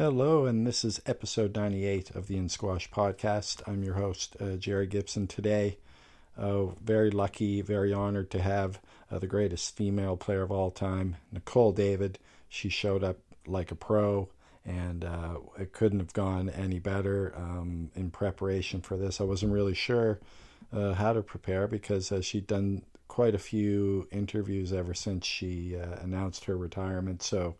Hello, and this is episode 98 of the In Squash podcast. I'm your host, uh, Jerry Gibson. Today, uh, very lucky, very honored to have uh, the greatest female player of all time, Nicol David. She showed up like a pro, and uh, it couldn't have gone any better um, in preparation for this. I wasn't really sure uh, how to prepare because uh, she'd done quite a few interviews ever since she announced her retirement. So,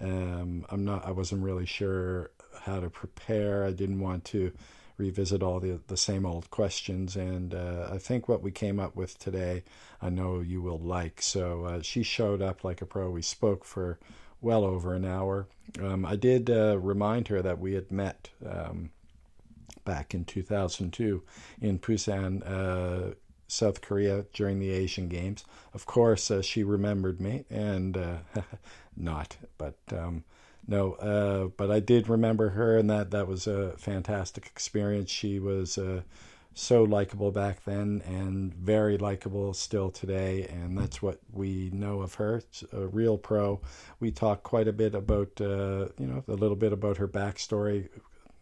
um, I'm not. I wasn't really sure how to prepare. I didn't want to revisit all the the same old questions, and uh, I think what we came up with today, I know you will like. So uh, she showed up like a pro. We spoke for well over an hour. Um, I did uh, remind her that we had met um, back in 2002 in Busan. South Korea during the Asian Games. Of course, uh, she remembered me, and uh, not, but um, no, uh, but I did remember her, and that that was a fantastic experience. She was uh, so likable back then, and very likable still today, and that's what we know of her. A real pro. We talk quite a bit about, uh, you know, a little bit about her backstory.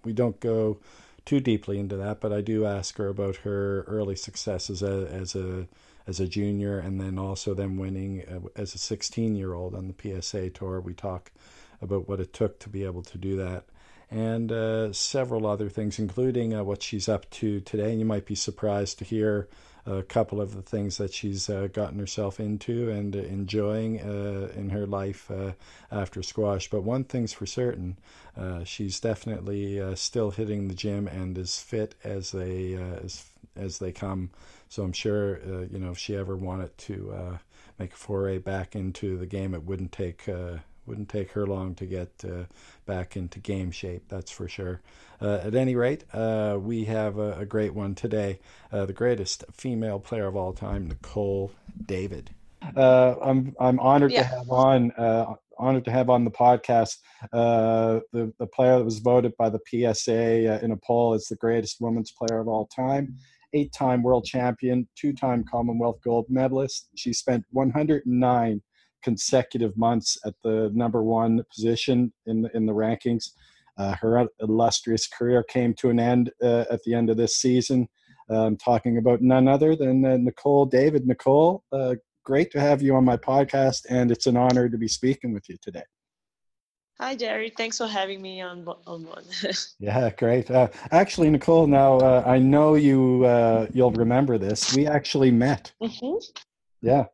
We don't go too deeply into that, but I do ask her about her early successes as a as a as a junior, and then also them winning uh, as a 16 year old on the PSA tour. We talk about what it took to be able to do that, and uh, several other things, including uh, what she's up to today. And you might be surprised to hear a couple of the things that she's uh, gotten herself into and enjoying uh, in her life uh, after squash. But one thing's for certain, uh, she's definitely uh, still hitting the gym and as fit as they uh, as as they come. So I'm sure you know if she ever wanted to make a foray back into the game, it wouldn't take wouldn't take her long to get uh, back into game shape, that's for sure. Uh, at any rate, uh, we have a, a, great one today. Uh, the greatest female player of all time, Nicol David. Uh, I'm I'm honored yeah. to have on uh, honored to have on the podcast the the player that was voted by the PSA in a poll as the greatest women's player of all time eight time world champion, two time Commonwealth gold medalist. She spent 109 consecutive months at the number one position in the, in the rankings. Uh, her illustrious career came to an end uh, at the end of this season. I'm talking about none other than uh, Nicol David. Nicol, uh, great to have you on my podcast, and it's an honor to be speaking with you today. Hi, Jerry. Thanks for having me on on one. yeah, great. Uh, actually, Nicol, now uh, I know you you'll remember this. We actually met. Mm-hmm. Yeah,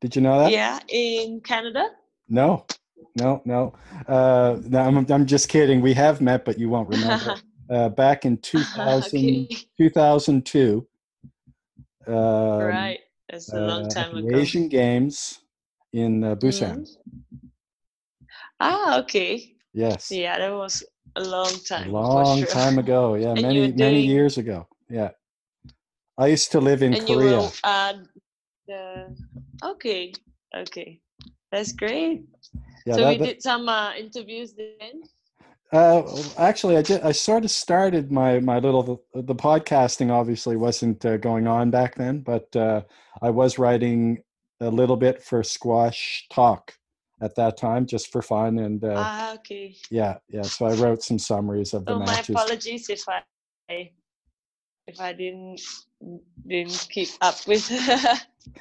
did you know that? Yeah, in Canada. No, no, no. Uh, no, I'm, I'm just kidding. We have met, but you won't remember. uh, back in 2000, okay. 2002. Um, right, that's a long uh, time ago. Asian Games in uh, Busan. Mm-hmm. Ah, okay. Yes. Yeah, that was a long time. A long sure. time ago. Yeah, and many doing... many years ago. Yeah. I used to live in and Korea. You were, uh, the okay okay that's great yeah, so that, we that, did some uh, interviews then uh, actually, I just, I sort of started my my little the podcasting. Obviously, wasn't uh, going on back then, but uh, I was writing a little bit for Squash Talk at that time, just for fun. And uh, ah, okay, yeah, yeah. So I wrote some summaries of the oh, matches. My apologies if I if I didn't didn't keep up with.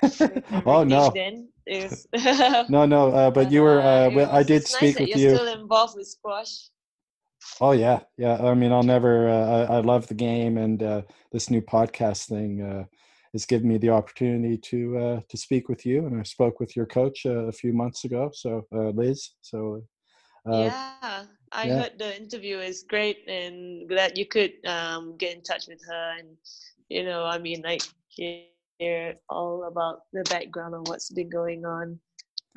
oh no. Then is no no, uh, but you were. Uh, well, I did speak nice with you. Still involved with squash. Oh yeah, yeah. I mean, I'll never. Uh, I, I, love the game, and uh, this new podcast thing uh, has given me the opportunity to uh, to speak with you. And I spoke with your coach uh, a few months ago, so uh, Liz. So yeah, I yeah. heard the interview is great, and glad you could um, get in touch with her. And you know, I mean, like hear all about the background of what's been going on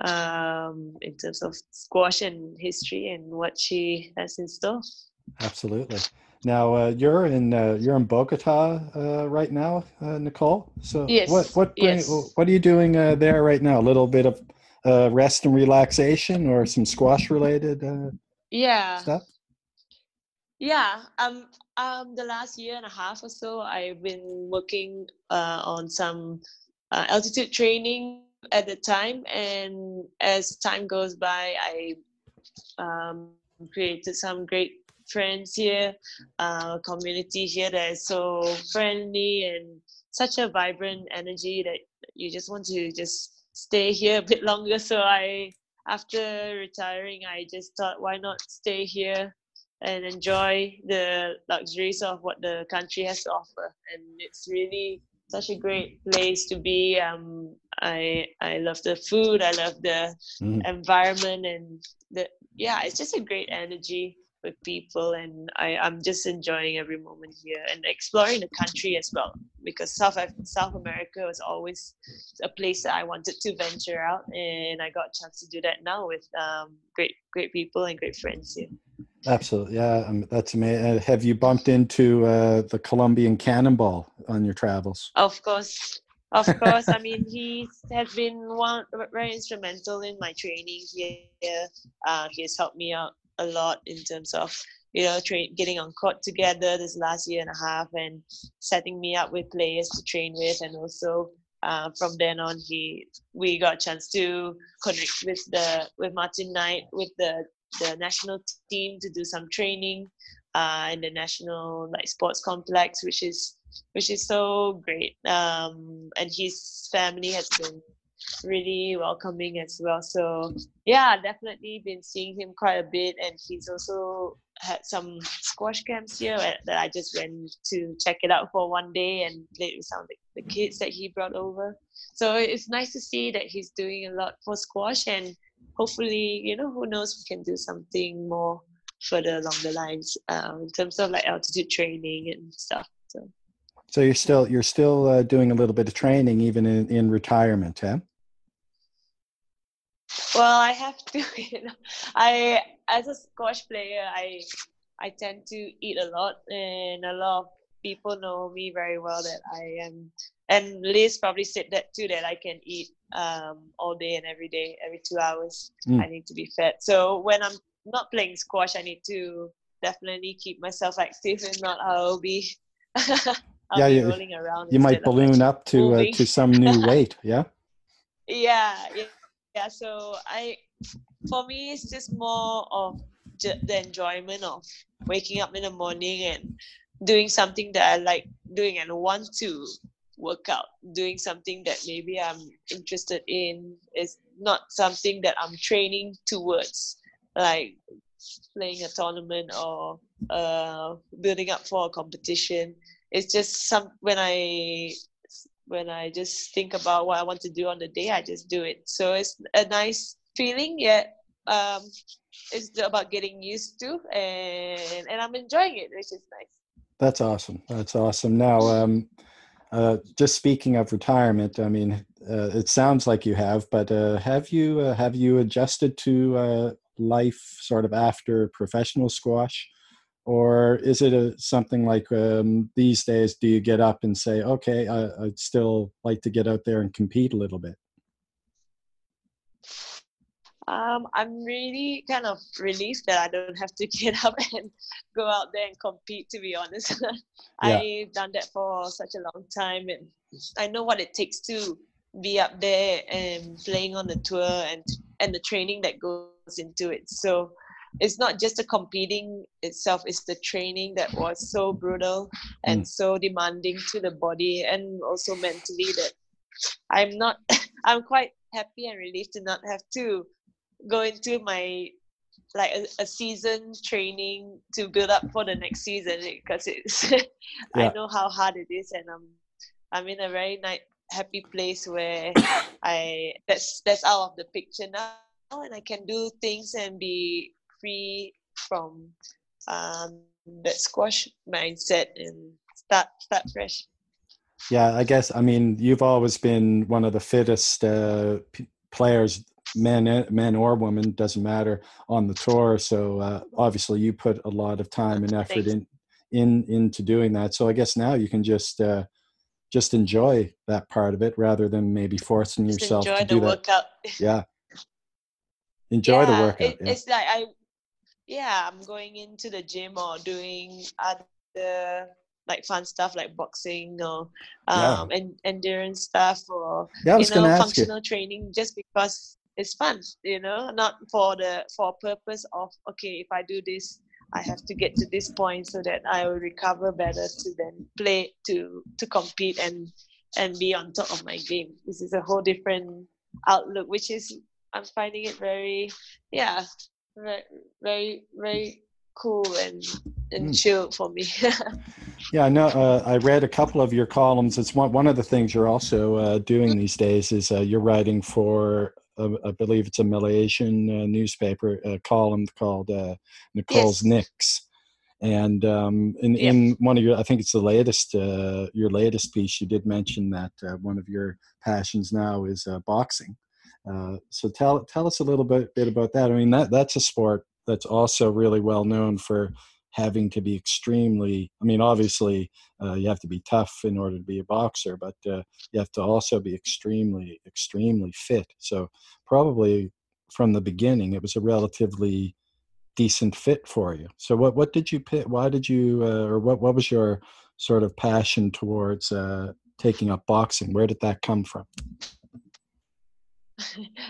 um, in terms of squash and history and what she has in store. Absolutely. Now uh, you're in uh, you're in Bogota uh, right now, uh, Nicol. So yes. what what yes. what are you doing uh, there right now? A little bit of uh, rest and relaxation, or some squash related yeah stuff. Yeah, um, um, the last year and a half or so, I've been working uh, on some uh, altitude training at the time, and as time goes by, I um, created some great friends here, uh, community here that is so friendly and such a vibrant energy that you just want to just stay here a bit longer. So I, after retiring, I just thought, why not stay here and enjoy the luxuries of what the country has to offer. And it's really such a great place to be. Um, I I love the food. I love the mm. environment and the yeah. It's just a great energy with people, and I I'm just enjoying every moment here and exploring the country as well. Because South South America was always a place that I wanted to venture out, and I got a chance to do that now with um, great great people and great friends here. Absolutely, yeah, um, that's amazing. Uh, have you bumped into uh, the Colombian cannonball on your travels? Of course, of course. I mean, he has been one very instrumental in my training here. Uh, he has helped me out a lot in terms of you know train, getting on court together this last year and a half and setting me up with players to train with, and also uh, from then on, he we got a chance to connect with the with Martin Knight with the the national team to do some training uh, in the national like sports complex, which is which is so great. Um, and his family has been really welcoming as well. So yeah, definitely been seeing him quite a bit, and he's also had some squash camps here that I just went to check it out for one day and played with some of the kids that he brought over. So it's nice to see that he's doing a lot for squash and hopefully, you know, who knows, we can do something more further along the lines uh, in terms of like altitude training and stuff. So, so you're still you're still uh, doing a little bit of training even in, in retirement, huh? Well, I have to. You know, I as a squash player, I I tend to eat a lot, and a lot of people know me very well that I am. And Liz probably said that too, that I can eat um, all day and every day, every two hours. Mm. I need to be fed. So when I'm not playing squash, I need to definitely keep myself active. If not, I'll be. I'll yeah, be you, rolling around. You might balloon up to uh, to some new weight. Yeah. Yeah, yeah, yeah. So I, for me, it's just more of the enjoyment of waking up in the morning and doing something that I like doing and want to workout doing something that maybe i'm interested in is not something that i'm training towards like playing a tournament or uh, building up for a competition. It's just some when i when i just think about what i want to do on the day i just do it. So it's a nice feeling yet um, it's about getting used to and and i'm enjoying it which is nice. That's awesome. That's awesome. Now um uh, just speaking of retirement, I mean, uh, it sounds like you have, but uh, have you uh, have you adjusted to uh, life sort of after professional squash, or is it a, something like um, these days? Do you get up and say, "Okay, I, I'd still like to get out there and compete a little bit"? Um, I'm really kind of relieved that I don't have to get up and go out there and compete. To be honest, yeah. I've done that for such a long time, and I know what it takes to be up there and playing on the tour and and the training that goes into it. So it's not just the competing itself; it's the training that was so brutal and mm. so demanding to the body and also mentally. That I'm not. I'm quite happy and relieved to not have to go into my like a, a season training to build up for the next season because it's yeah. I know how hard it is and I'm I'm in a very nice happy place where I that's that's out of the picture now and I can do things and be free from um, that squash mindset and start start fresh. Yeah, I guess I mean you've always been one of the fittest uh, p- players men men or women doesn't matter on the tour so uh, obviously you put a lot of time and effort in in into doing that so i guess now you can just uh, just enjoy that part of it rather than maybe forcing just yourself to do that workout. yeah enjoy yeah, the workout it, yeah. it's like i yeah i'm going into the gym or doing other like fun stuff like boxing or um yeah. and endurance stuff or yeah, you know functional training just because it's fun you know not for the for purpose of okay if i do this i have to get to this point so that i will recover better to then play to to compete and and be on top of my game. This is a whole different outlook which is i'm finding it very yeah very very cool and and mm. chill for me. Yeah i know uh, i read a couple of your columns. It's one, one of the things you're also uh, doing these days is uh, you're writing for I believe it's a Malaysian uh, newspaper a column called uh, Nicol's yes. Nicks. And um, in, yeah. in one of your, I think it's the latest, uh, your latest piece, you did mention that uh, one of your passions now is uh, boxing. Uh, so tell tell us a little bit, bit about that. I mean, that that's a sport that's also really well known for having to be extremely i mean obviously uh, you have to be tough in order to be a boxer but uh, you have to also be extremely extremely fit. So probably from the beginning it was a relatively decent fit for you. So what what did you pick why did you uh, or what what was your sort of passion towards uh, taking up boxing? Where did that come from?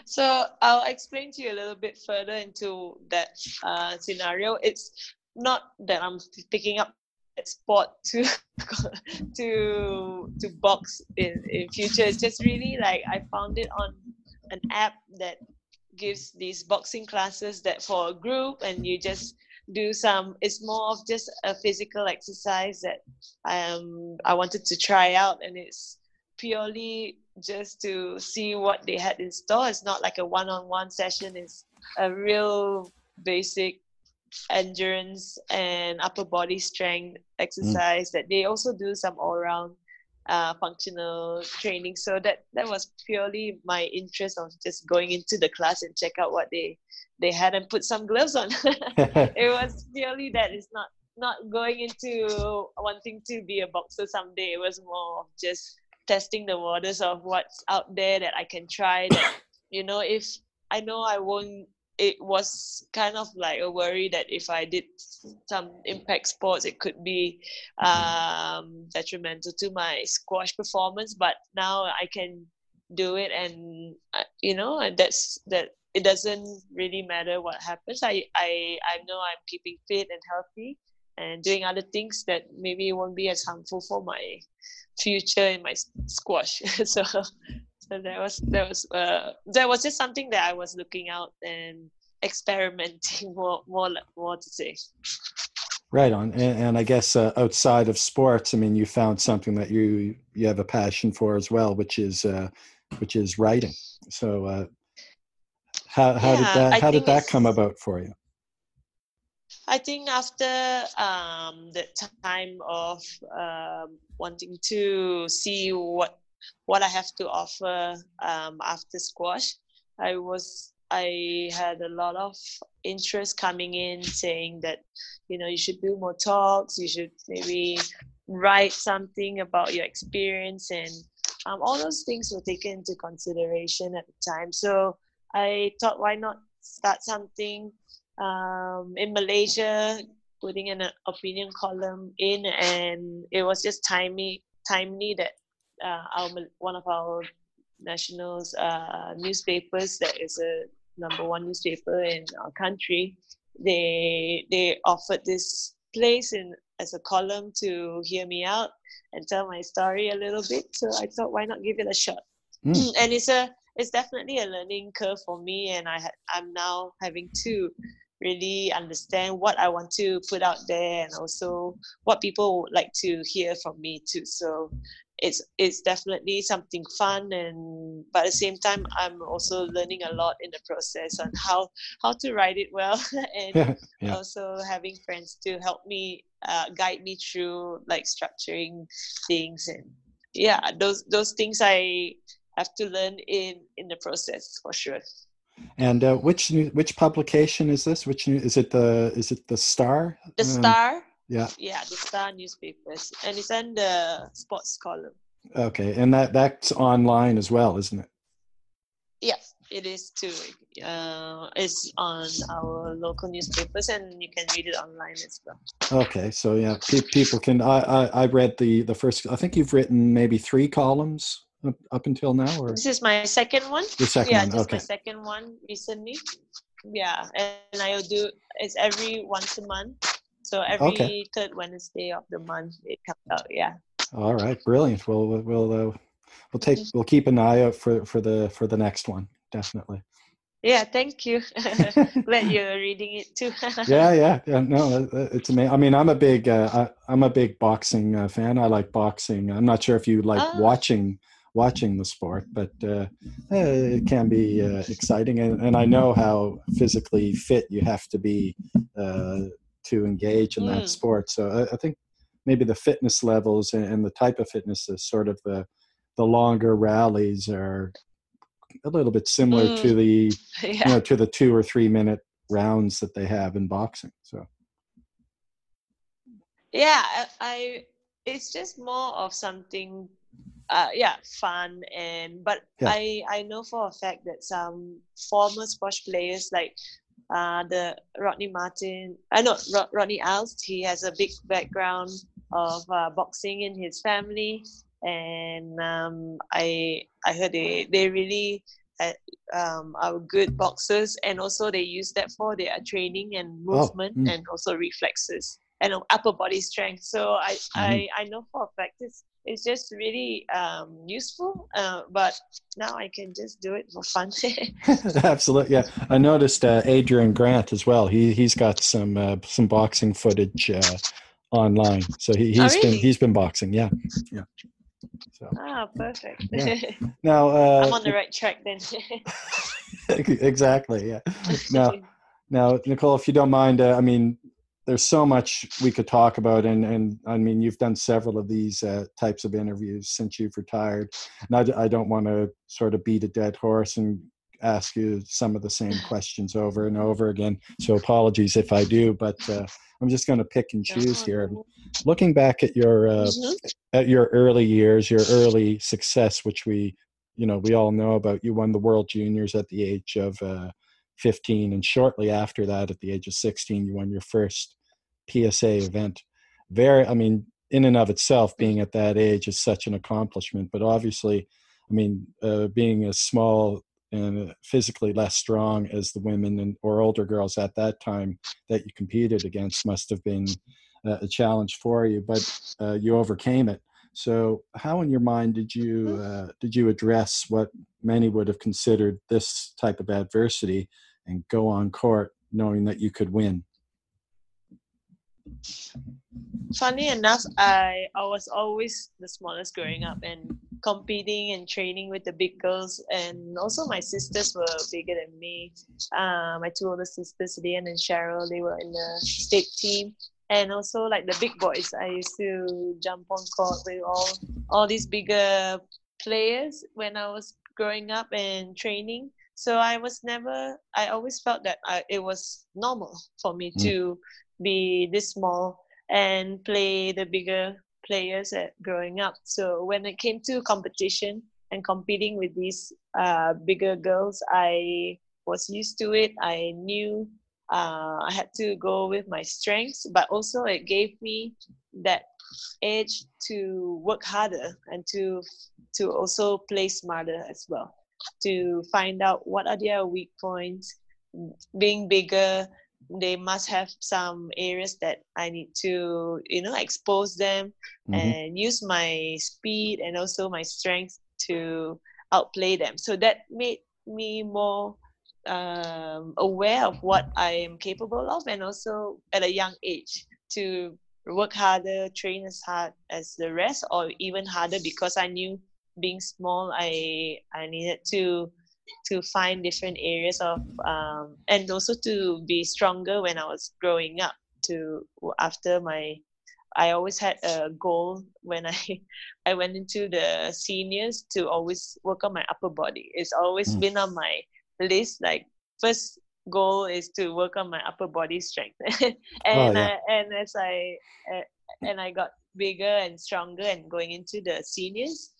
So I'll explain to you a little bit further into that uh, scenario. It's not that I'm picking up a sport to to to box in in future. It's just really like I found it on an app that gives these boxing classes that for a group and you just do some it's more of just a physical exercise that um I wanted to try out and it's purely just to see what they had in store. It's not like a one-on-one session. It's a real basic endurance and upper body strength exercise mm. that they also do some all-round uh, functional training. So that that was purely my interest of just going into the class and check out what they they had and put some gloves on. It was purely that. It's not not going into wanting to be a boxer someday. It was more of just testing the waters of what's out there that i can try that you know if i know i won't it was kind of like a worry that if I did some impact sports, it could be um, detrimental to my squash performance. But now I can do it, and uh, you know, and that's that. It doesn't really matter what happens. I I I know I'm keeping fit and healthy, and doing other things that maybe won't be as harmful for my future in my squash. so so that was that was uh, that was just something that I was looking out and experimenting more more more to say. Right on, and, and I guess uh, outside of sports, I mean, you found something that you you have a passion for as well, which is uh, which is writing. So, uh, how how yeah, did that how did that come about for you? I think after um, the time of um, wanting to see what what I have to offer um, after squash. I was I had a lot of interest coming in saying that you know you should do more talks, you should maybe write something about your experience and um, all those things were taken into consideration at the time. So I thought, why not start something um, in Malaysia, putting an opinion column in, and it was just timely, timely that uh, our one of our national uh, newspapers that is a number one newspaper in our country they they offered this place in as a column to hear me out and tell my story a little bit so i thought why not give it a shot mm. and it's a it's definitely a learning curve for me and i ha- i'm now having to really understand what I want to put out there and also what people would like to hear from me too. So it's it's definitely something fun and but at the same time I'm also learning a lot in the process on how how to write it well and yeah. also having friends to help me uh, guide me through like structuring things and yeah those those things I have to learn in in the process for sure. And uh, which new, which publication is this? Which new, is it the is it the Star? The um, Star. Yeah. Yeah, the Star newspapers, and it's in the sports column. Okay, and that that's online as well, isn't it? Yes, it is too. Uh, it's on our local newspapers, and you can read it online as well. Okay, so yeah, pe- people can. I, I I read the the first. I think you've written maybe three columns up, up until now, or this is my second one. The second yeah, one. Okay. my second one recently. Yeah, and I'll do it's every once a month. So every Okay. third Wednesday of the month it comes out. Yeah. All right, brilliant. We'll we'll we'll, uh, we'll take we'll keep an eye out for for the for the next one. Definitely. Yeah, thank you. Glad you're reading it too. yeah, yeah, yeah. No, uh, uh, it's amazing. I mean, I'm a big, uh, I, I'm a big boxing uh, fan. I like boxing. I'm not sure if you like Ah. watching watching the sport, but uh, uh, it can be uh, exciting. And, and I know how physically fit you have to be uh, to engage in that Mm. sport. So I, I think maybe the fitness levels and, and the type of fitness is sort of the the longer rallies are a little bit similar Mm. to the yeah. you know to the two or three minute rounds that they have in boxing so yeah I, I it's just more of something uh yeah fun and but Yeah. i i know for a fact that some former squash players like uh the rodney martin i know Rod, rodney alst he has a big background of uh, boxing in his family and um i i heard they they really had, um, are good boxers and also they use that for their training and movement mm. and also reflexes and upper body strength. So I I, I know for a fact it's it's just really um, useful. Uh, but now I can just do it for fun. absolutely yeah i noticed uh, adrian grant as well he he's got some uh, some boxing footage uh, online so he, Oh, he's been he's been boxing yeah yeah so ah, perfect. Yeah. now uh I'm on the right track then. exactly yeah now Now, Nicol, if you don't mind, uh, I mean, there's so much we could talk about, and and I mean, you've done several of these uh, types of interviews since you've retired, and I, I don't want to sort of beat a dead horse and ask you some of the same questions over and over again. So apologies if I do, but uh, I'm just going to pick and choose here. Looking back at your uh, Mhm. at your early years, your early success, which we, you know, we all know about. You won the World Juniors at the age of uh, 15, and shortly after that, at the age of 16, you won your first PSA event. Very, I mean, in and of itself, being at that age is such an accomplishment. But obviously, I mean, uh, being as small and physically less strong as the women and or older girls at that time that you competed against must have been uh, a challenge for you. But uh, you overcame it. So, how in your mind did you uh, did you address what many would have considered this type of adversity and go on court knowing that you could win? Funny enough, I I was always the smallest growing up and competing and training with the big girls, and also my sisters were bigger than me. Uh, my two older sisters, Leanne and Cheryl, they were in the state team, and also like the big boys. I used to jump on court with all all these bigger players when I was growing up and training. So I was never. I always felt that I, it was normal for me Mm. to be this small and play the bigger players at growing up. So when it came to competition and competing with these uh, bigger girls, I was used to it. I knew uh, I had to go with my strengths, but also it gave me that edge to work harder and to to also play smarter as well. To find out what are their weak points. Being bigger, they must have some areas that I need to, you know, expose them Mhm. and use my speed and also my strength to outplay them. So that made me more um, aware of what I am capable of, and also at a young age to work harder, train as hard as the rest, or even harder because I knew being small, I I needed to to find different areas of um, and also to be stronger when I was growing up. To after my, I always had a goal when I I went into the seniors to always work on my upper body. It's always Mm. been on my list. Like first goal is to work on my upper body strength, and yeah. I, and as I uh, and I got bigger and stronger and going into the seniors,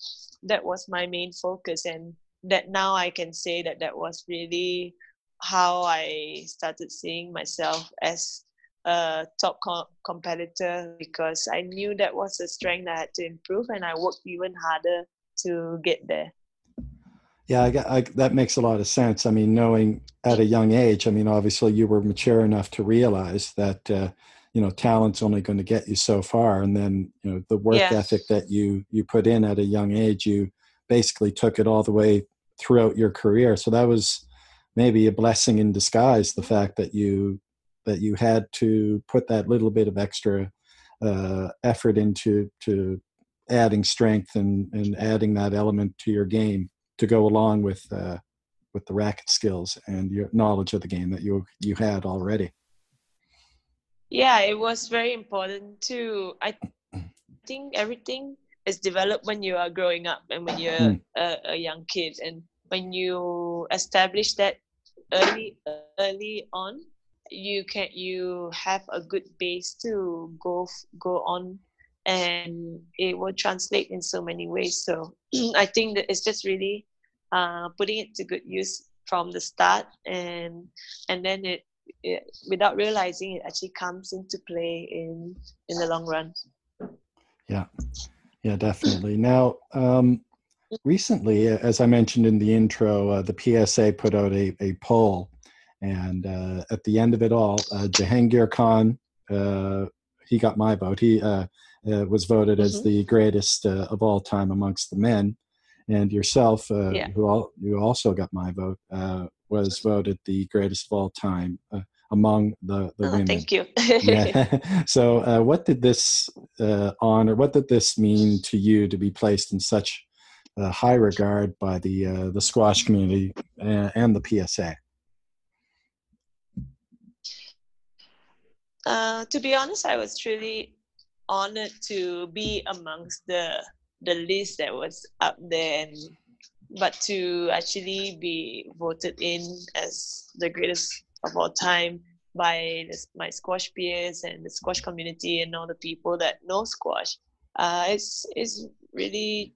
that was my main focus and that now I can say that that was really how I started seeing myself as a top com- competitor because I knew that was a strength I had to improve and I worked even harder to get there. Yeah, I, I, that makes a lot of sense. I mean, knowing at a young age, I mean, obviously you were mature enough to realize that uh, you know talent's only going to get you so far, and then you know the work yeah. ethic that you you put in at a young age, you basically took it all the way throughout your career. So that was maybe a blessing in disguise. The fact that you that you had to put that little bit of extra uh, effort into to adding strength and, and adding that element to your game to go along with uh, with the racket skills and your knowledge of the game that you you had already. Yeah, it was very important to. I think everything is developed when you are growing up and when you're mm. a, a, young kid, and when you establish that early early on, you can you have a good base to go go on. And it will translate in so many ways. So i think that it's just really uh, putting it to good use from the start. And and then it, it, without realizing it actually comes into play in in the long run. Yeah yeah definitely now um recently as i mentioned in the intro uh, the psa put out a, a poll and uh, at the end of it all uh, jahangir khan uh, he got my vote he uh, uh, was voted mm-hmm. as the greatest of all time amongst the men and yourself, uh, yeah. who all, you also got my vote, uh, was voted the greatest of all time uh, among the, the oh, women. Thank you. yeah. so, uh, what did this uh, honor? What did this mean to you to be placed in such high regard by the the squash community and the PSA? to be honest, I was truly honored to be amongst the the list that was up there and but to actually be voted in as the greatest of all time by the, my squash peers and the squash community and all the people that know squash. Uh, it's, it's really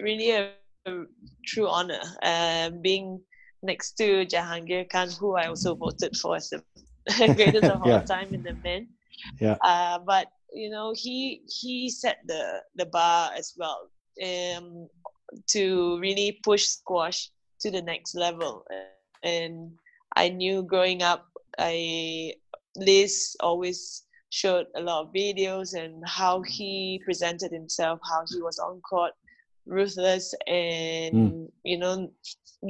really a, a true honor uh, being next to Jahangir Khan who I also voted for as the greatest of yeah. all time in the men. Yeah. Uh, but you know he he set the the bar as well um, to really push squash to the next level. And i knew growing up i liz always showed a lot of videos and how he presented himself how he was on court ruthless and mm. you know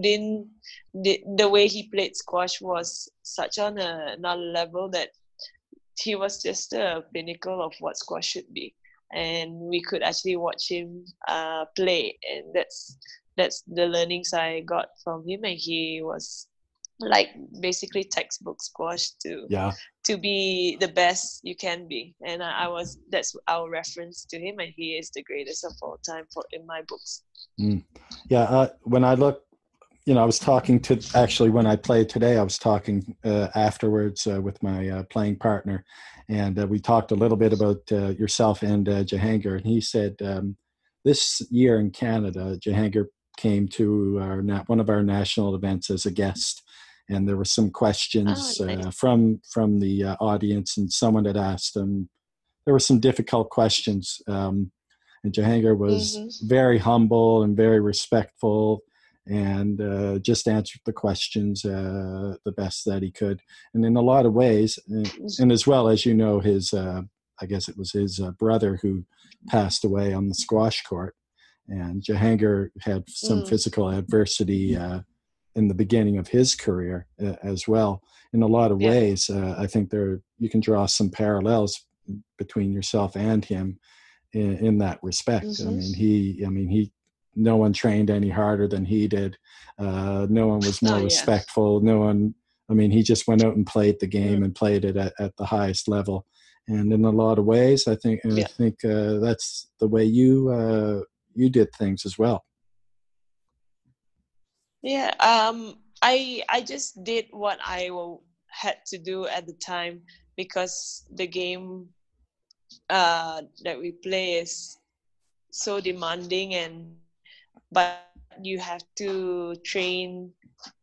didn't the, the way he played squash was such on a, another level that he was just the pinnacle of what squash should be and we could actually watch him uh, play and that's that's the learnings i got from him and he was like basically textbook squash to yeah to be the best you can be and I, I, was that's our reference to him and he is the greatest of all time for in my books mm. yeah uh, when i look you know, I was talking to actually when I played today, I was talking uh, afterwards uh, with my uh, playing partner, and uh, we talked a little bit about uh, yourself and uh, Jahangir. And he said um, this year in Canada, Jahangir came to our one of our national events as a guest, and there were some questions oh, nice. from from the audience, and someone had asked them. There were some difficult questions. Um, and Jahangir was mm-hmm. very humble and very respectful and uh, just answered the questions uh, the best that he could. And in a lot of ways, uh, and as well as you know, his uh, I guess it was his uh, brother who passed away on the squash court, and Jahangir had some mm. physical adversity uh, in the beginning of his career as well. In a lot of yeah. ways, I think there you can draw some parallels between yourself and him in, in that respect. Mm-hmm. I mean, he, I mean, he no one trained any harder than he did. Uh, no one was more oh, yeah. respectful. No one, I mean, he just went out and played the game mm. and played it at, at the highest level. And in a lot of ways, I think yeah. I think uh, that's the way you uh, you did things as well. Yeah, um, I I just did what I had to do at the time because the game uh, that we play is so demanding and but you have to train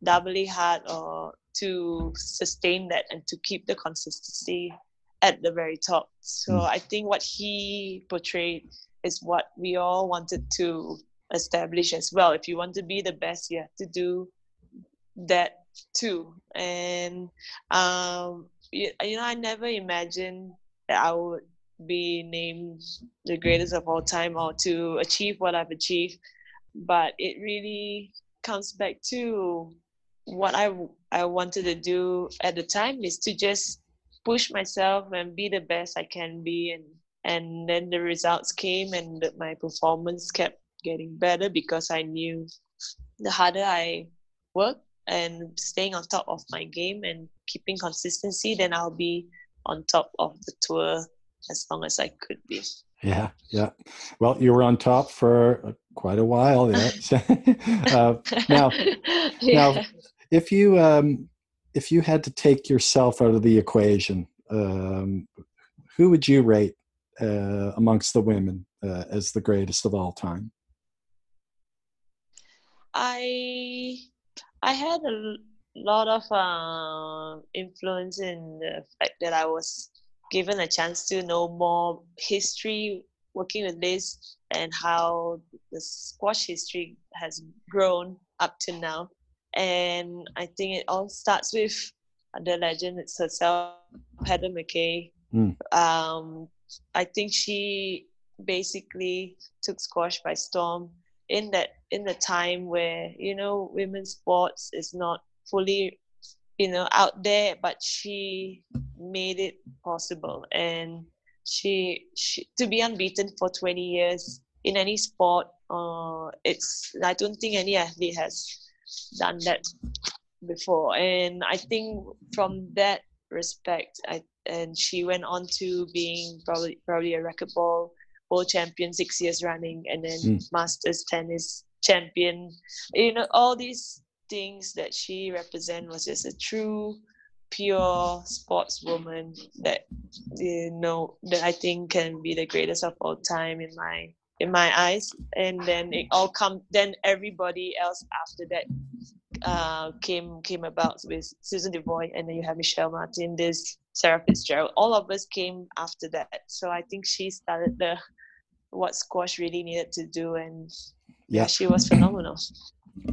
doubly hard or to sustain that and to keep the consistency at the very top. So mm. I think what he portrayed is what we all wanted to establish as well. If you want to be the best, you have to do that too. And um, you, you know, I never imagined that I would be named the greatest of all time or to achieve what I've achieved. But it really comes back to what I I wanted to do at the time is to just push myself and be the best I can be and and then the results came and my performance kept getting better because I knew the harder I work and staying on top of my game and keeping consistency then I'll be on top of the tour as long as I could be. Yeah, yeah. Well, you were on top for quite a while. Yeah. uh, now, yeah. now, if you um, if you had to take yourself out of the equation, um, who would you rate uh, amongst the women uh, as the greatest of all time? I I had a lot of uh, influence in the fact that I was given a chance to know more history working with Liz and how the squash history has grown up to now. And I think it all starts with the legend it's herself, Heather McKay. Mm. Um, I think she basically took squash by storm in that in the time where you know women's sports is not fully you know out there but she made it possible. And she, she to be unbeaten for 20 years in any sport uh it's i don't think any athlete has done that before. And i think from that respect i and she went on to being probably probably a racquetball world champion six years running and then mm. masters tennis champion. You know all these things that she represent was just a true pure sportswoman that you know that I think can be the greatest of all time in my in my eyes. And then it all come then everybody else after that uh, came came about with Susan Devoy and then you have Michelle Martin. This Sarah Fitzgerald all of us came after that so I think she started the what squash really needed to do and yeah, yeah she was phenomenal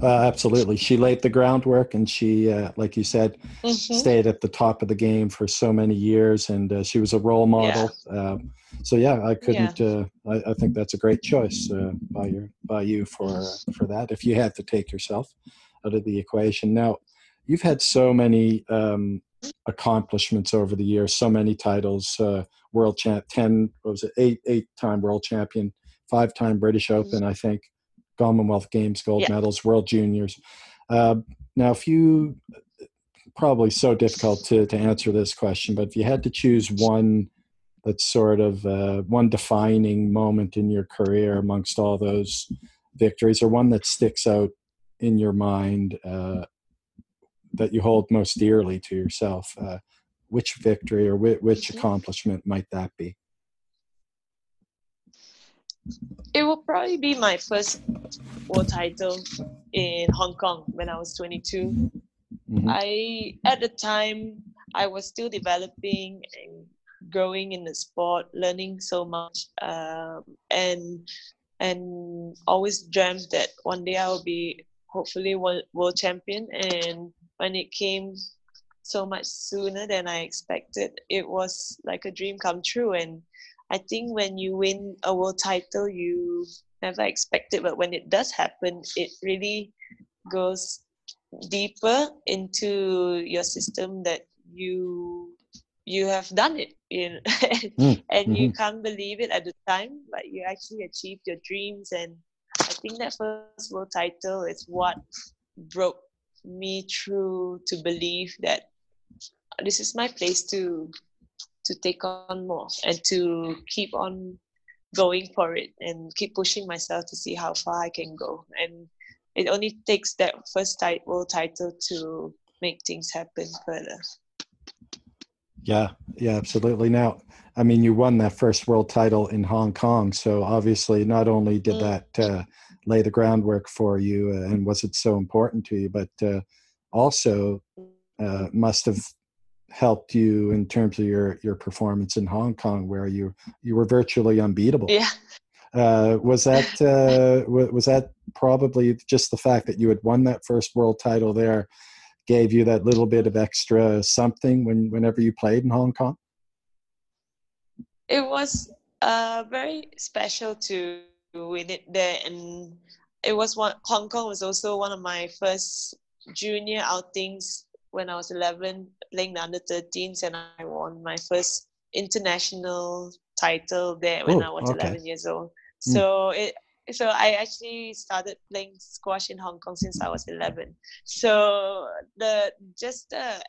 uh, absolutely. She laid the groundwork and she, uh, like you said, mm-hmm. stayed at the top of the game for so many years and uh, she was a role model. Yeah. Um, so yeah, I couldn't, yeah. Uh, I, I, think that's a great choice uh, by your, by you for, uh, for that. If you had to take yourself out of the equation. Now you've had so many um, accomplishments over the years, so many titles, world champ, 10, what was it? Eight, eight time world champion, five time British mm-hmm. Open, I think Commonwealth Games gold yeah. medals, World Juniors. Uh, now, if you probably so difficult to, to answer this question, but if you had to choose one that's sort of uh, one defining moment in your career amongst all those victories, or one that sticks out in your mind uh, that you hold most dearly to yourself, uh, which victory or which, which mm-hmm. accomplishment might that be? It will probably be my first world title in Hong Kong when I was 22. Mm-hmm. I at the time I was still developing and growing in the sport, learning so much, um, and and always dreamt that one day I will be hopefully world, world champion. And when it came so much sooner than I expected, it was like a dream come true. And I think when you win a world title, you never expect it, but when it does happen, it really goes deeper into your system that you you have done it you know? mm. and mm-hmm. you can't believe it at the time but you actually achieved your dreams and i think that first world title is what broke me through to believe that this is my place to to take on more and to keep on going for it and keep pushing myself to see how far I can go. And it only takes that first title title to make things happen further. Yeah, yeah, absolutely. Now, I mean, you won that first world title in Hong Kong, so obviously, not only did mm. that uh, lay the groundwork for you, uh, and was it so important to you, but uh, also uh, must have helped you in terms of your your performance in Hong Kong, where you you were virtually unbeatable. Yeah. Uh, was that uh, was that probably just the fact that you had won that first world title there gave you that little bit of extra something when whenever you played in Hong Kong? It was uh, very special to win it there, and it was one. Hong Kong was also one of my first junior outings when I was 11, playing the under 13s, and I won my first international title there when oh, I was okay. 11 years old. Hmm. So mm. it so I actually started playing squash in Hong Kong since I was 11. So the just the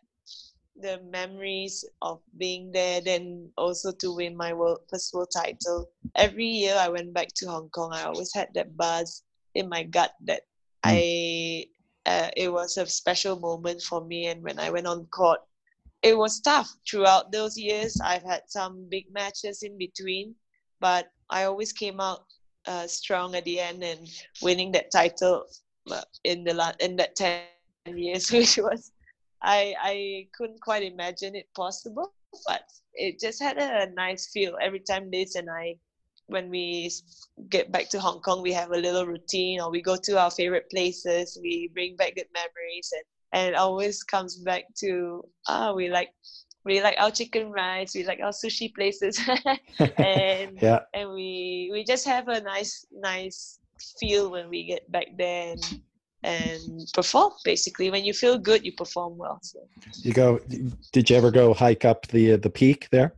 the memories of being there, then also to win my world first world title. Every year I went back to Hong Kong, I always had that buzz in my gut that mm. I uh, it was a special moment for me. And when I went on court, it was tough throughout those years. I've had some big matches in between, but I always came out uh, strong at the end and winning that title uh, in the la- in that ten years, which was I I couldn't quite imagine it possible, but it just had a nice feel every time Liz and I when we get back to Hong Kong, we have a little routine or we go to our favorite places. We bring back good memories and, and it always comes back to, ah, oh, we like we like our chicken rice, we like our sushi places, and yeah. and we we just have a nice nice feel when we get back there and, and perform. Basically, when you feel good, you perform well. So. You go. Did you ever go hike up the uh, the peak there?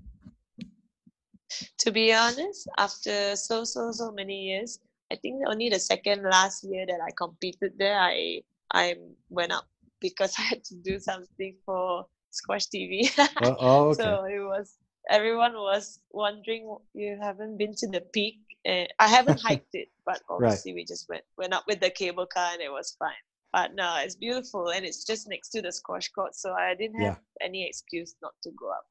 to be honest, after so so so many years, I think only the second last year that I competed there, I I went up because I had to do something for Squash TV. oh, oh, okay. So it was everyone was wondering you haven't been to the peak. Uh, I haven't hiked it, but obviously right. we just went went up with the cable car and it was fine. But no, it's beautiful and it's just next to the squash court, so I didn't have yeah. any excuse not to go up.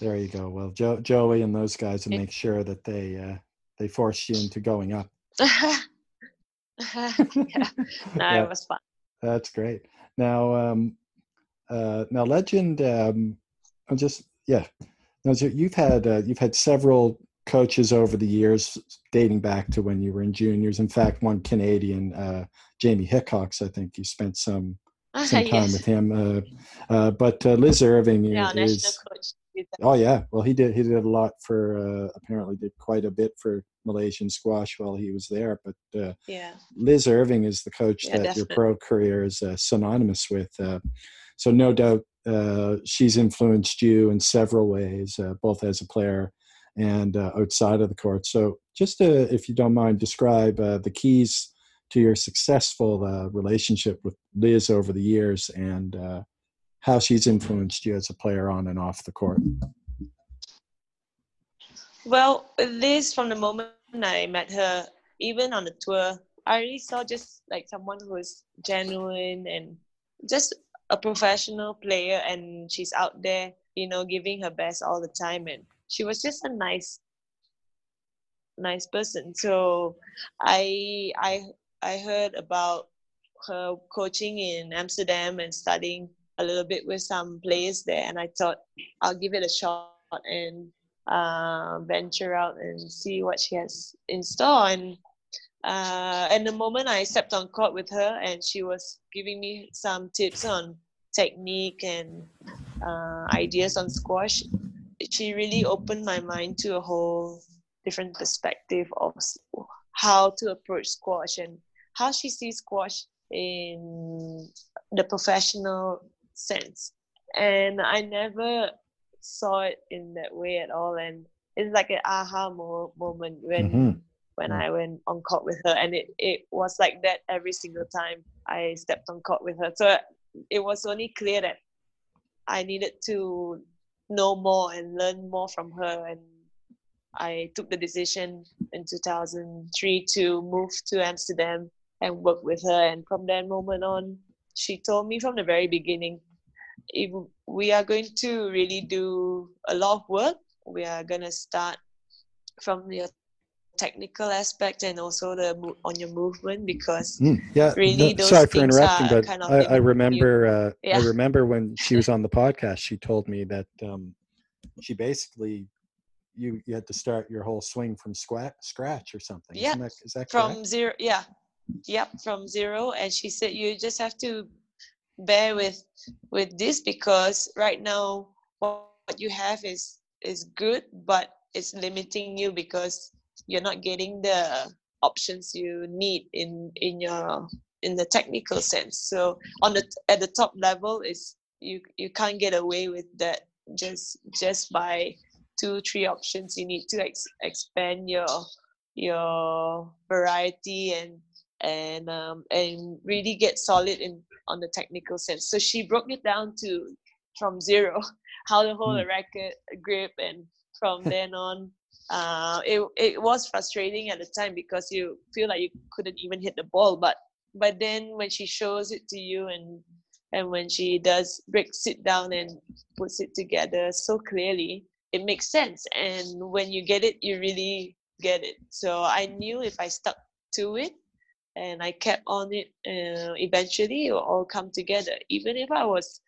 There you go. Well, jo- Joey and those guys will make sure that they uh, they force you into going up. yeah, no, yeah. it was fun. That's great. Now, um, uh, now, legend. Um, I'm just yeah. Now, you've had uh, you've had several coaches over the years, dating back to when you were in juniors. In fact, one Canadian, uh, Jamie Hickox. I think you spent some some time yes. with him. Uh, uh, but uh, Liz Irving yeah, is. Oh yeah, well he did he did a lot for uh, apparently did quite a bit for Malaysian squash while he was there. But uh, yeah, Liz Irving is the coach yeah, that definitely. your pro career is uh, synonymous with. so no doubt she's influenced you in several ways, both as a player and outside of the court. So just if you don't mind, describe the keys to your successful uh, relationship with Liz over the years and uh, how she's influenced you as a player on and off the court. Well, Liz, from the moment I met her, even on the tour, I really saw just like someone who is genuine and just a professional player, and she's out there, you know, giving her best all the time. And she was just a nice, nice person. So I I I heard about her coaching in Amsterdam and studying a little bit with some players there, and I thought I'll give it a shot and uh, venture out and see what she has in store. And uh, and the moment I stepped on court with her, and she was giving me some tips on technique and uh, ideas on squash, she really opened my mind to a whole different perspective of how to approach squash and how she sees squash in the professional sense. And I never saw it in that way at all. And it's like an aha mo- moment when mm-hmm. when I went on court with her, and it it was like that every single time I stepped on court with her. So it was only clear that I needed to know more and learn more from her and I took the decision in 2003 to move to Amsterdam and work with her. And from that moment on, she told me from the very beginning, if we are going to really do a lot of work, we are going to start from the technical aspect and also the on your movement because mm, yeah really no, sorry for interrupting but kind of I, I, remember uh, yeah. i remember when she was on the podcast she told me that um, she basically you you had to start your whole swing from squat, scratch or something. Yeah, that, is that from correct? zero. Yeah, yep, from zero. And she said you just have to bear with with this because right now what you have is is good, but it's limiting you because you're not getting the options you need in in your in the technical sense. So on the at the top level is you you can't get away with that just just by two three options you need to ex- expand your your variety and and um, and really get solid in on the technical sense so she broke it down to from zero how to hold mm. a racket grip and from then on uh, it, it was frustrating at the time because you feel like you couldn't even hit the ball but but then when she shows it to you and and when she does breaks it down and puts it together so clearly it makes sense. And when you get it you really get it. So i knew if i stuck to it and i kept on it uh, eventually it will all come together. Even if i was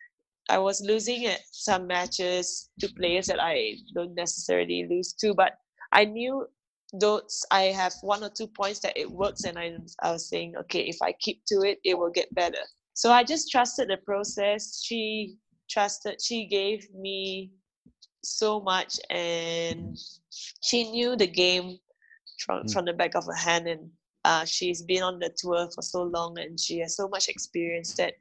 i was losing at some matches to players that i don't necessarily lose to but i knew those i have one or two points that it works and i, I was saying okay if i keep to it it will get better so i just trusted the process she trusted she gave me so much and she knew the game from, mm. from the back of her hand and uh, she's been on the tour for so long and she has so much experience that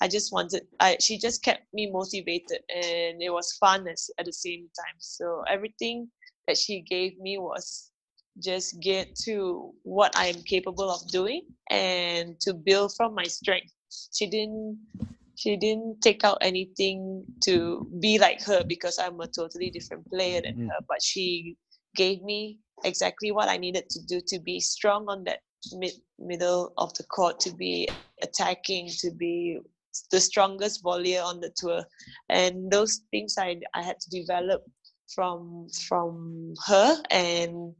I just wanted I she just kept me motivated and it was fun as, at the same time. So everything that she gave me was just get to what I am capable of doing and to build from my strength. She didn't she didn't take out anything to be like her because I'm a totally different player than mm. her. But she gave me exactly what I needed to do to be strong on that mid middle of the court, to be attacking, to be the strongest volleyer on the tour, and those things I I had to develop from from her and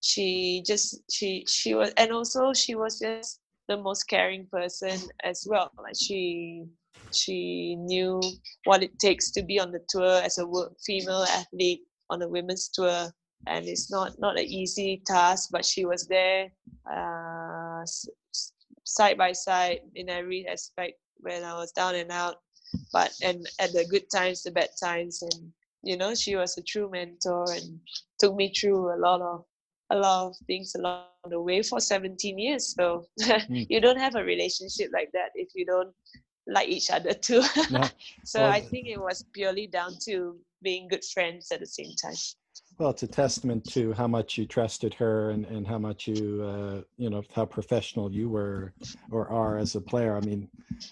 she just she she was and also she was just the most caring person as well. Like she she knew what it takes to be on the tour as a female athlete on a women's tour. And it's not not an easy task but she was there uh, side by side in every aspect when i was down and out. But and at the good times the bad times and you know she was a true mentor and took me through a lot of a lot of things along the way for 17 years so mm. you don't have a relationship like that if you don't like each other too. No. so well, I think it was purely down to being good friends at the same time. Well, it's a testament to how much you trusted her and, and how much you, uh, you know, how professional you were or are as a player. I mean,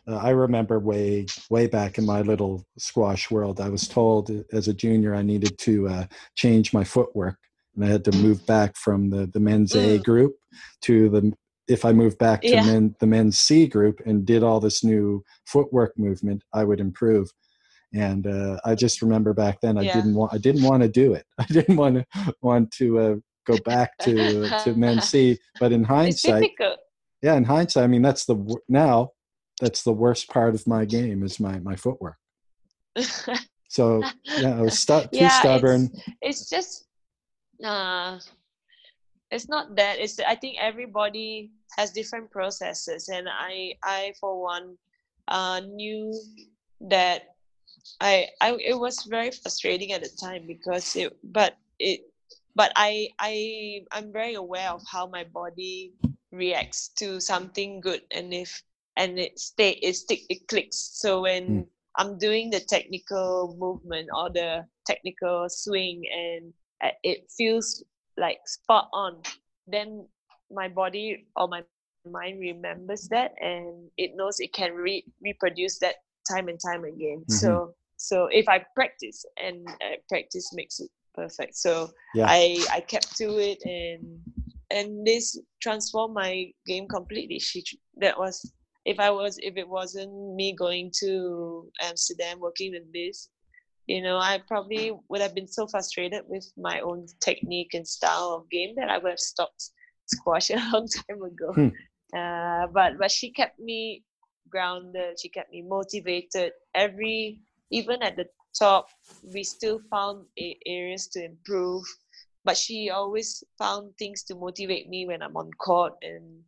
uh, I remember way, way back in my little squash world, I was told as a junior I needed to uh, change my footwork and I had to move back from the, the men's A mm. group to the if I moved back to yeah. men, the men's C group and did all this new footwork movement, I would improve. And uh, I just remember back then I yeah. didn't want I didn't want to do it. I didn't want to want to uh, go back to to men's C. But in hindsight, yeah, in hindsight, I mean that's the now that's the worst part of my game is my my footwork. so yeah, I was stu- too yeah, stubborn. It's, it's just uh it's not that it's i think everybody has different processes and i i for one uh knew that i i it was very frustrating at the time because it but it but i i i'm very aware of how my body reacts to something good and if and it stay it stick it clicks so when mm. i'm doing the technical movement or the technical swing and uh, it feels like spot on then my body or my mind remembers that and it knows it can re- reproduce that time and time again mm-hmm. so so if i practice and uh, practice makes it perfect so yeah. i i kept to it and and this transformed my game completely she that was if i was if it wasn't me going to amsterdam working with this you know, I probably would have been so frustrated with my own technique and style of game that I would have stopped squash a long time ago. Hmm. Uh, but but she kept me grounded. She kept me motivated. Every even at the top, we still found areas to improve. but she always found things to motivate me when I'm on court and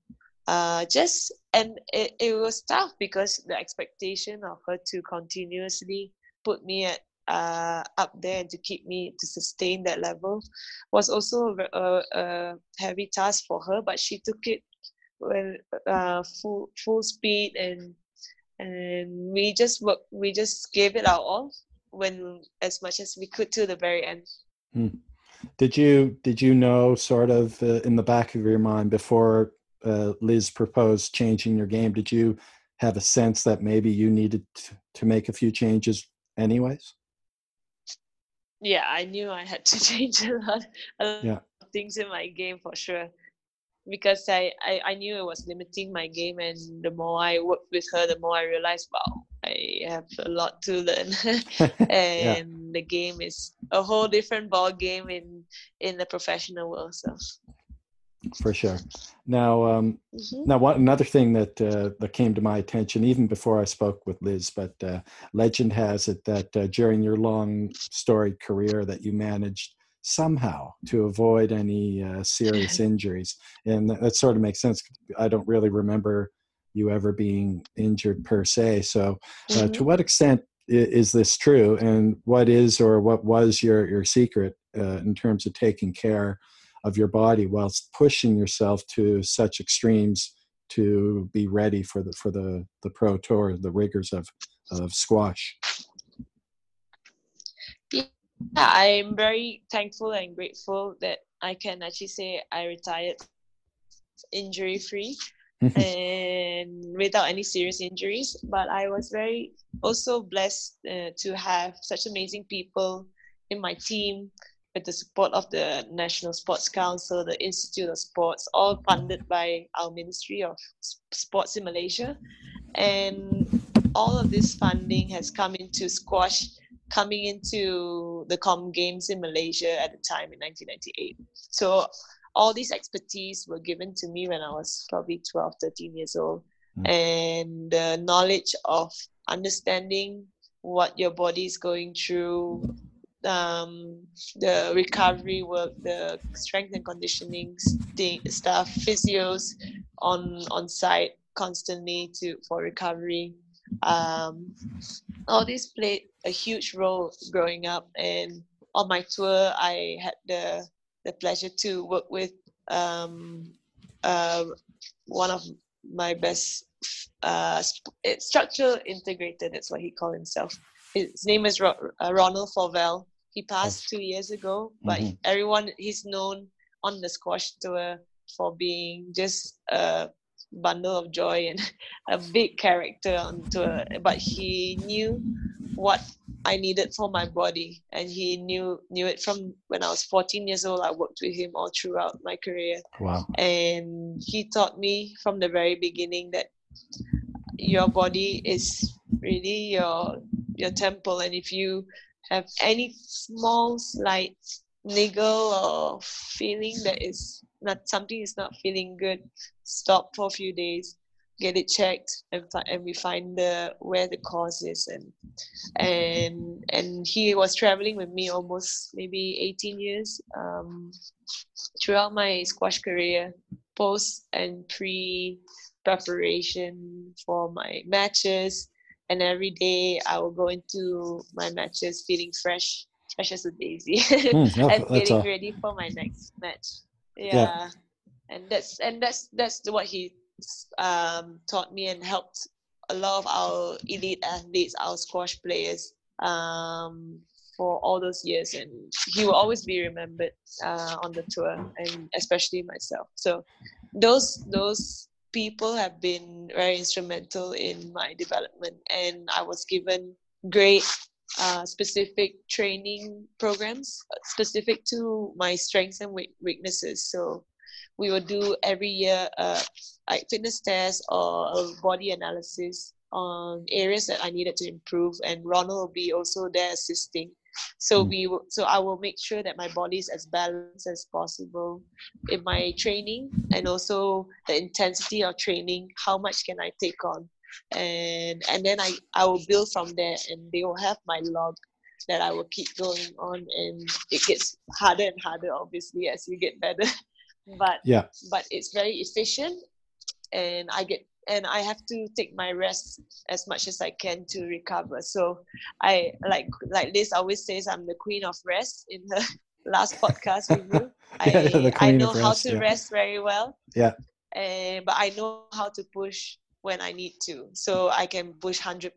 uh, just and it, it was tough because the expectation of her to continuously put me at uh, up there and to keep me to sustain that level was also a, a heavy task for her but she took it with uh, full full speed and and we just work we just gave it our all when as much as we could to the very end hmm. did you did you know sort of uh, in the back of your mind before uh, Liz proposed changing your game, did you have a sense that maybe you needed to, to make a few changes anyways? Yeah, I knew I had to change a lot, a lot yeah. of things in my game for sure. Because I, I, I knew it was limiting my game, and the more I worked with her, the more I realized, wow, I have a lot to learn, and yeah. the game is a whole different ball game in in the professional world. So for sure. Now, um, mm-hmm. now one, another thing that uh, that came to my attention even before I spoke with Liz, but uh, legend has it that uh, during your long storied career that you managed somehow to avoid any uh, serious injuries, and that, that, sort of makes sense. I don't really remember you ever being injured per se. So, uh, mm-hmm. to what extent is this true, and what is or what was your your secret uh, in terms of taking care? of your body whilst pushing yourself to such extremes to be ready for the for the the pro tour the rigors of of squash yeah i'm very thankful and grateful that i can actually say i retired injury free and without any serious injuries but i was very also blessed uh, to have such amazing people in my team with the support of the National Sports Council, the Institute of Sports, all funded by our Ministry of Sports in Malaysia. And all of this funding has come into squash, coming into the Com Games in Malaysia at the time in 1998. So all these expertise were given to me when I was probably 12, 13 years old. Mm. And the knowledge of understanding what your body is going through, um, the recovery work, the strength and conditioning stuff, physios on on site constantly to for recovery. Um, all this played a huge role growing up, and on my tour, I had the the pleasure to work with um, uh, one of my best uh, structural integrator. That's what he called himself. His name is Ro- uh, Ronald Forvel he passed two years ago, but mm-hmm. everyone he's known on the squash tour for being just a bundle of joy and a big character on tour. But he knew what I needed for my body, and he knew knew it from when I was 14 years old. I worked with him all throughout my career. Wow! And he taught me from the very beginning that your body is really your your temple, and if you have any small slight niggle or feeling that is not something is not feeling good, stop for a few days, get it checked, and and we find the where the cause is. And and and he was traveling with me almost maybe 18 years um, throughout my squash career, post and pre preparation for my matches. And every day I will go into my matches feeling fresh, fresh as a daisy, mm, and getting a... ready for my next match. Yeah. yeah. and that's and that's that's what he um, taught me and helped a lot of our elite athletes, our squash players, um, for all those years, and he will always be remembered uh, on the tour, and especially myself. So, those those people have been very instrumental in my development, and I was given great uh, specific training programs specific to my strengths and weaknesses. So we will do every year uh, like fitness tests or a body analysis on areas that I needed to improve, and Ronald will be also there assisting so mm. we will, so I will make sure that my body is as balanced as possible in my training and also the intensity of training. How much can I take on? And and then I, I will build from there and they will have my log that I will keep going on, and it gets harder and harder, obviously, as you get better. but yeah, but it's very efficient, and I get and I have to take my rest as much as I can to recover. So I like like Liz always says I'm the queen of rest in her last podcast with you. yeah, I, I know how to yeah. rest very well. Yeah. Uh, but I know how to push when I need to. So I can push 100%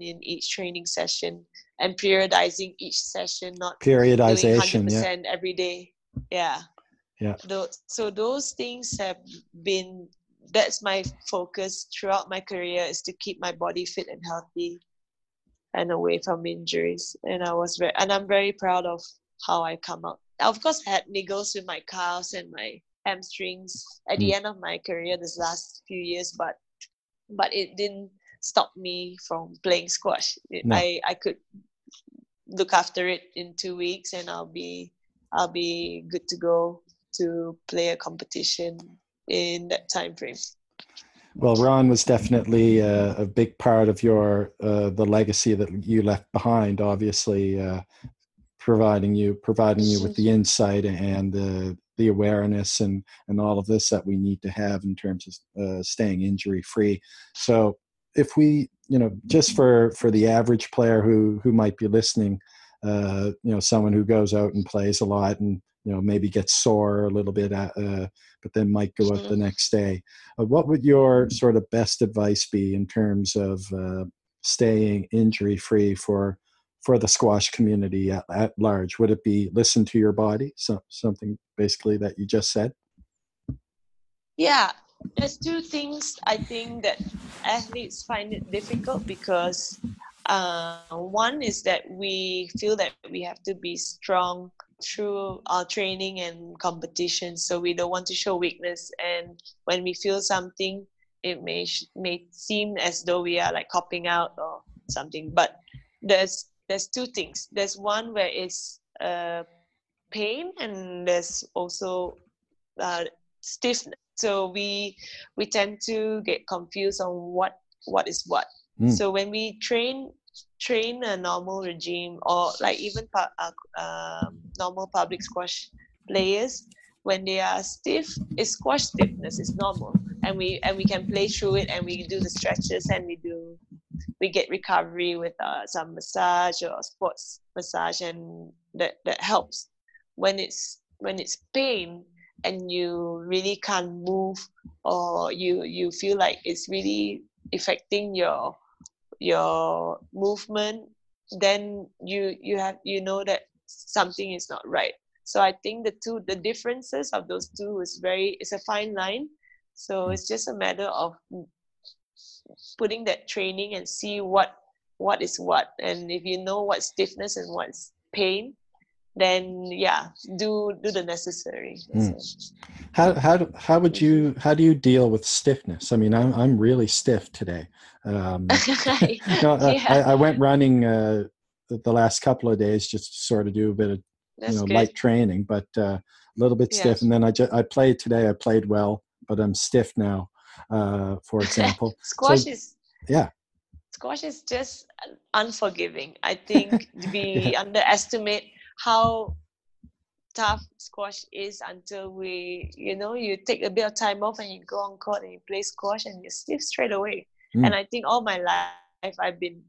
in each training session and periodizing each session, not periodization doing 100% yeah. every day. Yeah. Yeah. So those things have been, that's my focus throughout my career is to keep my body fit and healthy and away from injuries. And I was very, and I'm very proud of how I come out. Of course, I had niggles with my calves and my hamstrings at the mm. end of my career this last few years, but but it didn't stop me from playing squash. no. I I could look after it in two weeks, and I'll be I'll be good to go to play a competition in that time frame. Well, Ron was definitely uh, a big part of your uh, the legacy that you left behind. Obviously, uh, providing you providing you with the insight and the the awareness and and all of this that we need to have in terms of uh, staying injury free. So if we you know just for for the average player who who might be listening, uh, you know someone who goes out and plays a lot and you know maybe gets sore a little bit at, uh, but then might go out the mm-hmm. next day uh, what would your sort of best advice be in terms of uh, staying injury free for for the squash community at, at large? Would it be listen to your body? So, something basically that you just said? Yeah, there's two things I think that athletes find it difficult because uh, one is that we feel that we have to be strong through our training and competition, so we don't want to show weakness. And when we feel something, it may may seem as though we are like copping out or something. But there's there's two things. There's one where it's uh, pain, and there's also uh, stiffness. So we we tend to get confused on what what is what. Mm. So when we train train a normal regime or like even uh, uh, normal public squash players when they are stiff it's squash stiffness is normal and we and we can play through it and we do the stretches and we do we get recovery with uh, some massage or sports massage and that that helps. When it's when it's pain and you really can't move or you you feel like it's really affecting your your movement then you you have you know that something is not right. So i think the two the differences of those two is very it's a fine line. So it's just a matter of putting that training and see what what is what. And if you know what stiffness and what's pain then yeah do do the necessary. Mm. how how how would you how do you deal with stiffness? I mean i'm i'm really stiff today. Um no, yeah. I, I, went running uh the last couple of days just to sort of do a bit of That's you know good. light training but uh, a little bit stiff. And then i just i played today i played well but i'm stiff now uh, for example. squash so, is yeah. Squash is just unforgiving. I think we yeah. underestimate how tough squash is until we, you know, you take a bit of time off and you go on court and you play squash and you're stiff straight away. Mm. And I think all my life I've been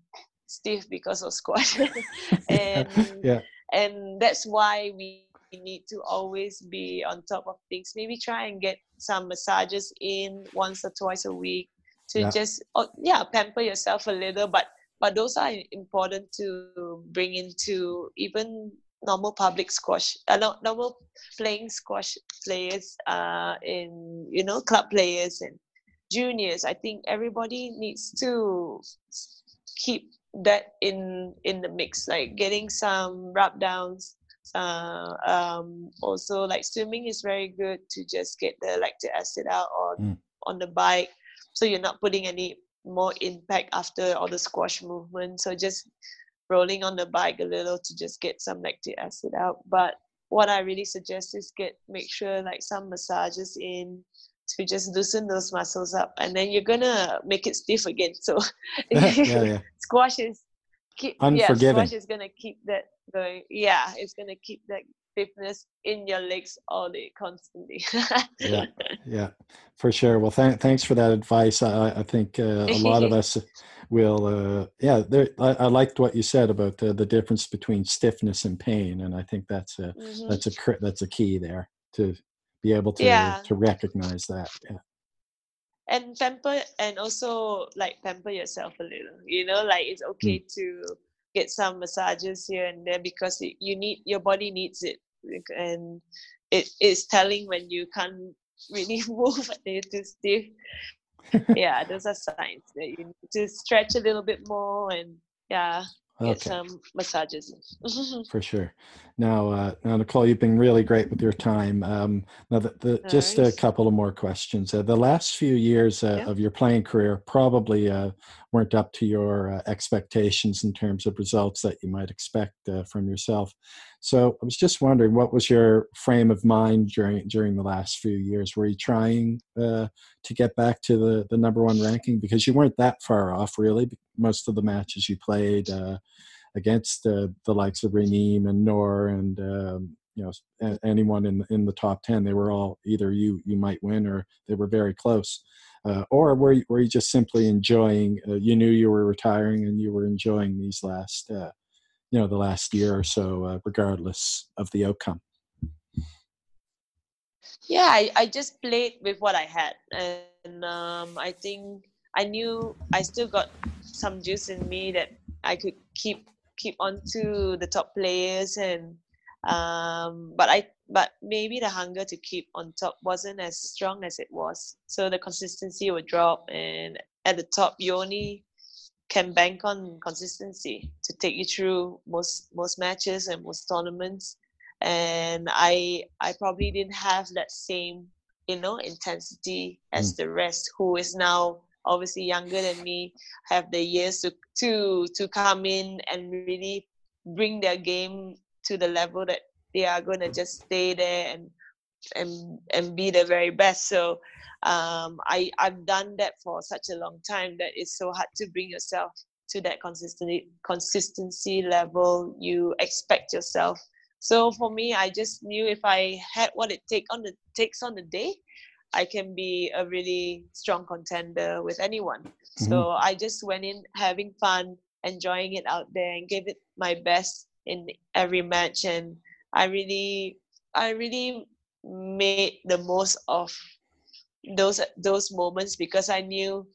stiff because of squash. and yeah. and that's why we need to always be on top of things. Maybe try and get some massages in once or twice a week to yeah. just oh, yeah pamper yourself a little. But but those are important to bring into even normal public squash, uh, normal playing squash players, uh, in you know club players and juniors. I think everybody needs to keep that in in the mix, like getting some rub downs uh, um, also like swimming is very good to just get the lactic acid out on mm. on the bike so you're not putting any more impact after all the squash movement so just rolling on the bike a little to just get some lactic acid out but what i really suggest is get make sure like some massages in to just loosen those muscles up and then you're gonna make it stiff again so yeah, yeah. squash is keep unforgiving. Yeah, squash is gonna keep that going. Yeah, it's gonna keep that stiffness in your legs all day constantly. yeah, yeah, for sure. Well, th- thanks for that advice. I, I think uh, a lot of us will. Uh, yeah, there, I, I, liked what you said about the, the difference between stiffness and pain, and I think that's a mm-hmm. that's a that's a key there to be able to yeah. to recognize that. Yeah and pamper and also like pamper yourself a little you know like it's okay mm. to get some massages here and there because it, you need your body needs it and it is telling when you can't really move and you're too stiff yeah those are signs that you need to stretch a little bit more and yeah get okay. some massages. For sure. Now, uh, now, Nicol, you've been really great with your time. Um, now, the, the, just a couple of more questions. Uh, the last few years uh, yeah. of your playing career probably uh, weren't up to your uh, expectations in terms of results that you might expect uh, from yourself. So, I was just wondering, what was your frame of mind during during the last few years? Were you trying to get back to the the number one ranking because you weren't that far off, really? Most of the matches you played against the likes of Raneem and Nour and um, you know anyone in in the top ten. They were all either you you might win or they were very close. Uh, or were you, were you just simply enjoying? Uh, you knew you were retiring and you were enjoying these last, uh, you know, the last year or so, uh, regardless of the outcome. Yeah, I, I just played with what I had, and um, I think I knew I still got some juice in me that I could keep keep on to the top players and um, but I but maybe the hunger to keep on top wasn't as strong as it was. So the consistency would drop and at the top you only can bank on consistency to take you through most most matches and most tournaments. And I I probably didn't have that same, you know, intensity as mm. the rest who is now obviously younger than me have the years to to to come in and really bring their game to the level that they are going to just stay there and and and be the very best. So um, I I've done that for such a long time that it's so hard to bring yourself to that consistency consistency level you expect yourself. So for me I just knew if I had what it take on the takes on the day I can be a really strong contender with anyone. Mm-hmm. So I just went in having fun, enjoying it out there, and gave it my best in every match. And I really, I really made the most of those those moments because I knew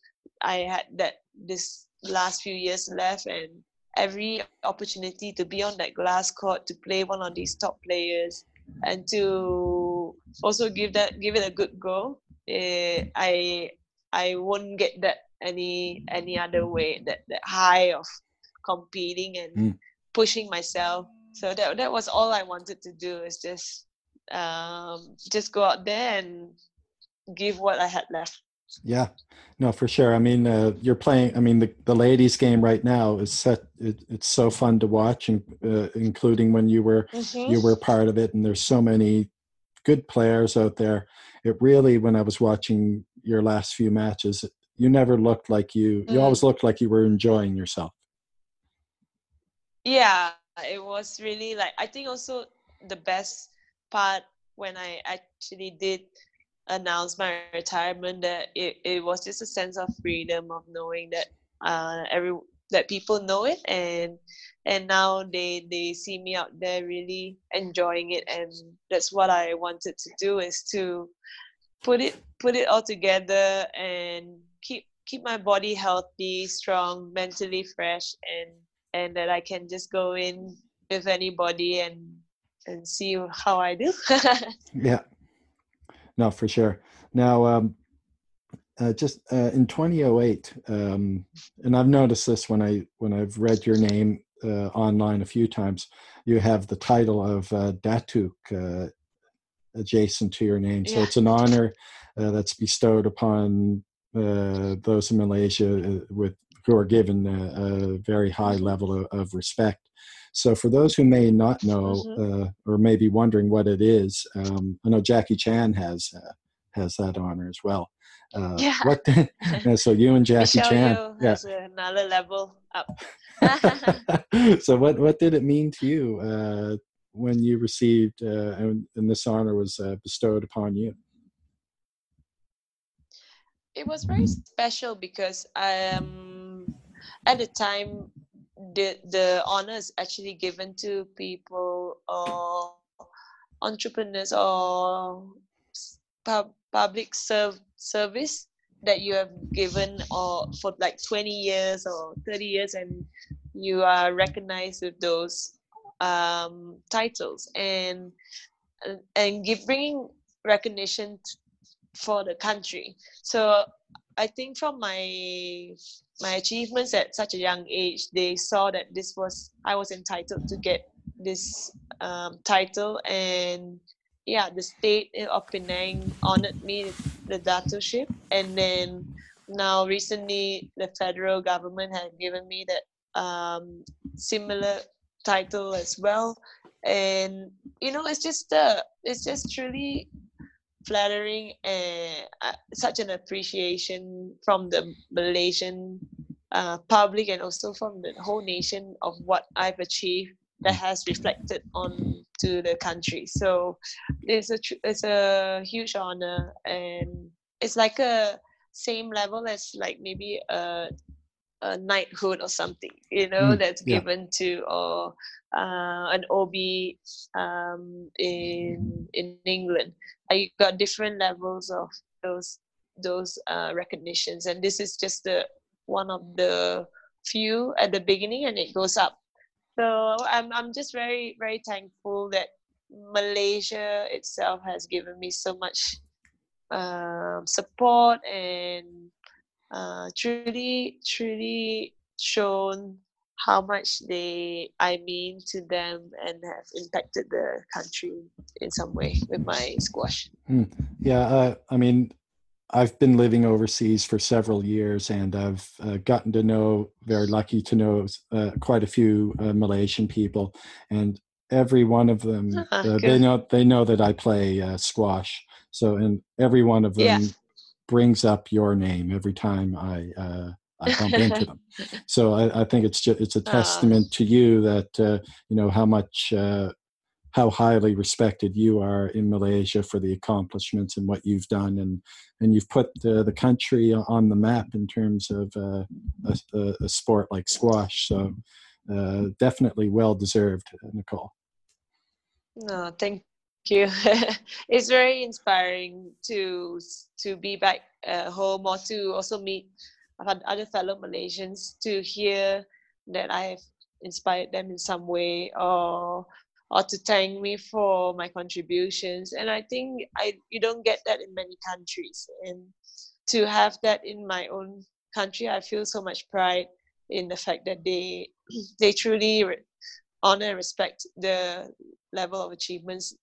I had that this last few years left and every opportunity to be on that glass court to play one of these top players and to also give that give it a good go. Uh, I I won't get that any any other way. That that high of competing and mm. pushing myself. So that that was all I wanted to do is just um, just go out there and give what I had left. Yeah, no, for sure. I mean, uh, you're playing. I mean, the, the ladies' game right now is set. It, it's so fun to watch, and uh, including when you were mm-hmm. you were part of it. And there's so many good players out there. It really, when I was watching your last few matches, you never looked like you. You mm. always looked like you were enjoying yourself. Yeah, it was really like. I think also the best part when I actually did announce my retirement that it, it was just a sense of freedom of knowing that uh, every that people know it and and now they they see me out there really enjoying it and that's what I wanted to do is to put it put it all together and keep keep my body healthy strong mentally fresh and and that I can just go in with anybody and and see how I do. yeah, no, for sure. Now, um, uh, just uh, in 2008, um, and I've noticed this when I when I've read your name uh, online a few times. You have the title of uh, Datuk uh, adjacent to your name, so yeah. it's an honor uh, that's bestowed upon those in Malaysia with who are given a, a very high level of, of respect. So, for those who may not know mm-hmm. uh, or may be wondering what it is, um, I know Jackie Chan has uh, has that honor as well. Uh, yeah. What? so you and Jackie Michelle Chan, Yeoh yeah. another level up. so what what did it mean to you uh, when you received uh, and, and, this honor was uh, bestowed upon you? It was very special because um, at the time the the honor is actually given to people or entrepreneurs or pub, public serve service that you have given or for like 20 years or 30 years and you are recognized with those um, titles. And and give bringing recognition for the country. So i think from my my achievements at such a young age they saw that this was i was entitled to get this um, title. And yeah, the state of Penang honored me the datukship, and then now recently the federal government has given me that um, similar title as well, and you know it's just uh, it's just truly flattering and uh, such an appreciation from the Malaysian uh, public and also from the whole nation of what I've achieved that has reflected on to the country. So it's a it's a huge honor, and it's like a same level as like maybe a a knighthood or something, you know, mm, that's yeah. given to or uh, an OB um, in in England. I got different levels of those those uh, recognitions, and this is just the one of the few at the beginning, and it goes up so I'm I'm just very very thankful that Malaysia itself has given me so much um, support and uh, truly truly shown how much they I mean to them and have impacted the country in some way with my squash. Mm. Yeah, uh, I mean, I've been living overseas for several years, and I've uh, gotten to know, very lucky to know, uh, quite a few uh, Malaysian people, and every one of them, uh, they know they know that I play uh, squash. So, and every one of them yeah. brings up your name every time I uh, I bump into them. So I, I, think it's just it's a testament to you that you know how much how highly respected you are in Malaysia for the accomplishments and what you've done, and and you've put the, the country on the map in terms of uh, a, a, sport like squash. So uh, definitely well deserved, Nicol. No, thank you. it's very inspiring to to be back uh, home or to also meet other fellow Malaysians to hear that I have inspired them in some way or or to thank me for my contributions. And i think i you don't get that in many countries. And to have that in my own country i feel so much pride in the fact that they they truly honor and respect the level of achievements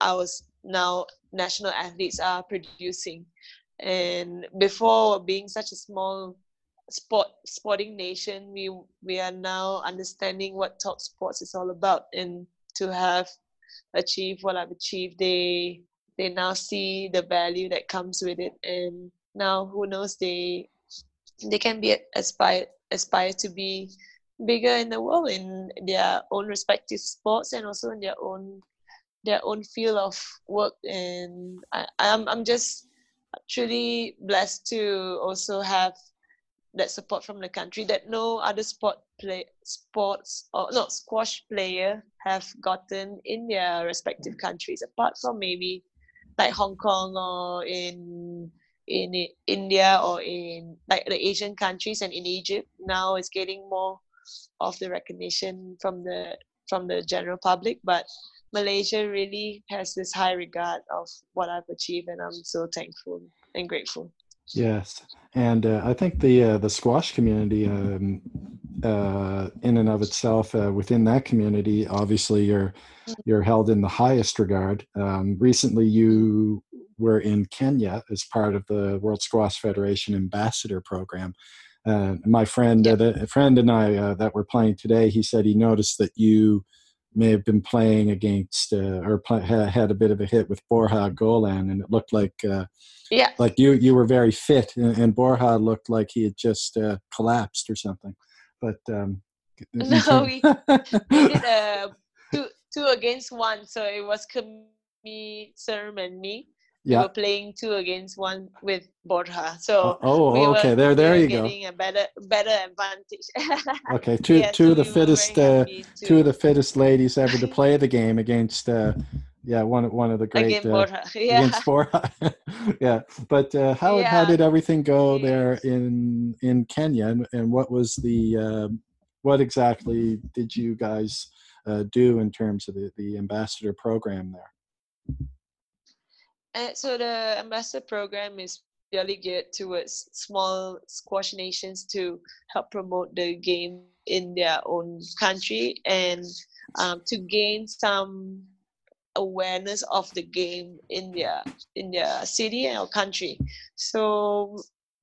our now national athletes are producing. And before being such a small sport sporting nation we we are now understanding what top sports is all about. And to have achieved what I've achieved, they they now see the value that comes with it, and now who knows they they can be aspire aspire to be bigger in the world in their own respective sports and also in their own their own field of work. And I, I'm I'm just truly blessed to also have that support from the country that no other sport play sports or not squash player have gotten in their respective countries apart from maybe like Hong Kong or in in India or in like the Asian countries and in Egypt now it's getting more of the recognition from the from the general public but Malaysia really has this high regard of what I've achieved and I'm so thankful and grateful. Yes, and uh, I think the uh, the squash community, um, uh, in and of itself, uh, within that community, obviously you're you're held in the highest regard. Um, recently, you were in Kenya as part of the World Squash Federation Ambassador Program. Uh, my friend, uh, the friend and I that were playing today, he said he noticed that you may have been playing against uh, or play, had a bit of a hit with Borja Golan, and it looked like uh, yeah, like you you were very fit, and, and Borja looked like he had just uh, collapsed or something. but um, no, we, we did a two two against one. So it was me, Serm, and me. Yeah. We were playing two against one with Borja. So oh, oh we okay, there, there we you go. Getting a better, better advantage. okay, two, yeah, two so of the fittest, uh, two of the fittest ladies ever to play the game against. Uh, yeah, one one of the great against uh, Borja. Yeah. against Borja. yeah, but uh, how yeah. how did everything go there in in Kenya, and, and what was the uh, what exactly did you guys uh, do in terms of the, the ambassador program there? And so the ambassador program is really geared towards small squash nations to help promote the game in their own country and um, to gain some awareness of the game in their in their city or country. So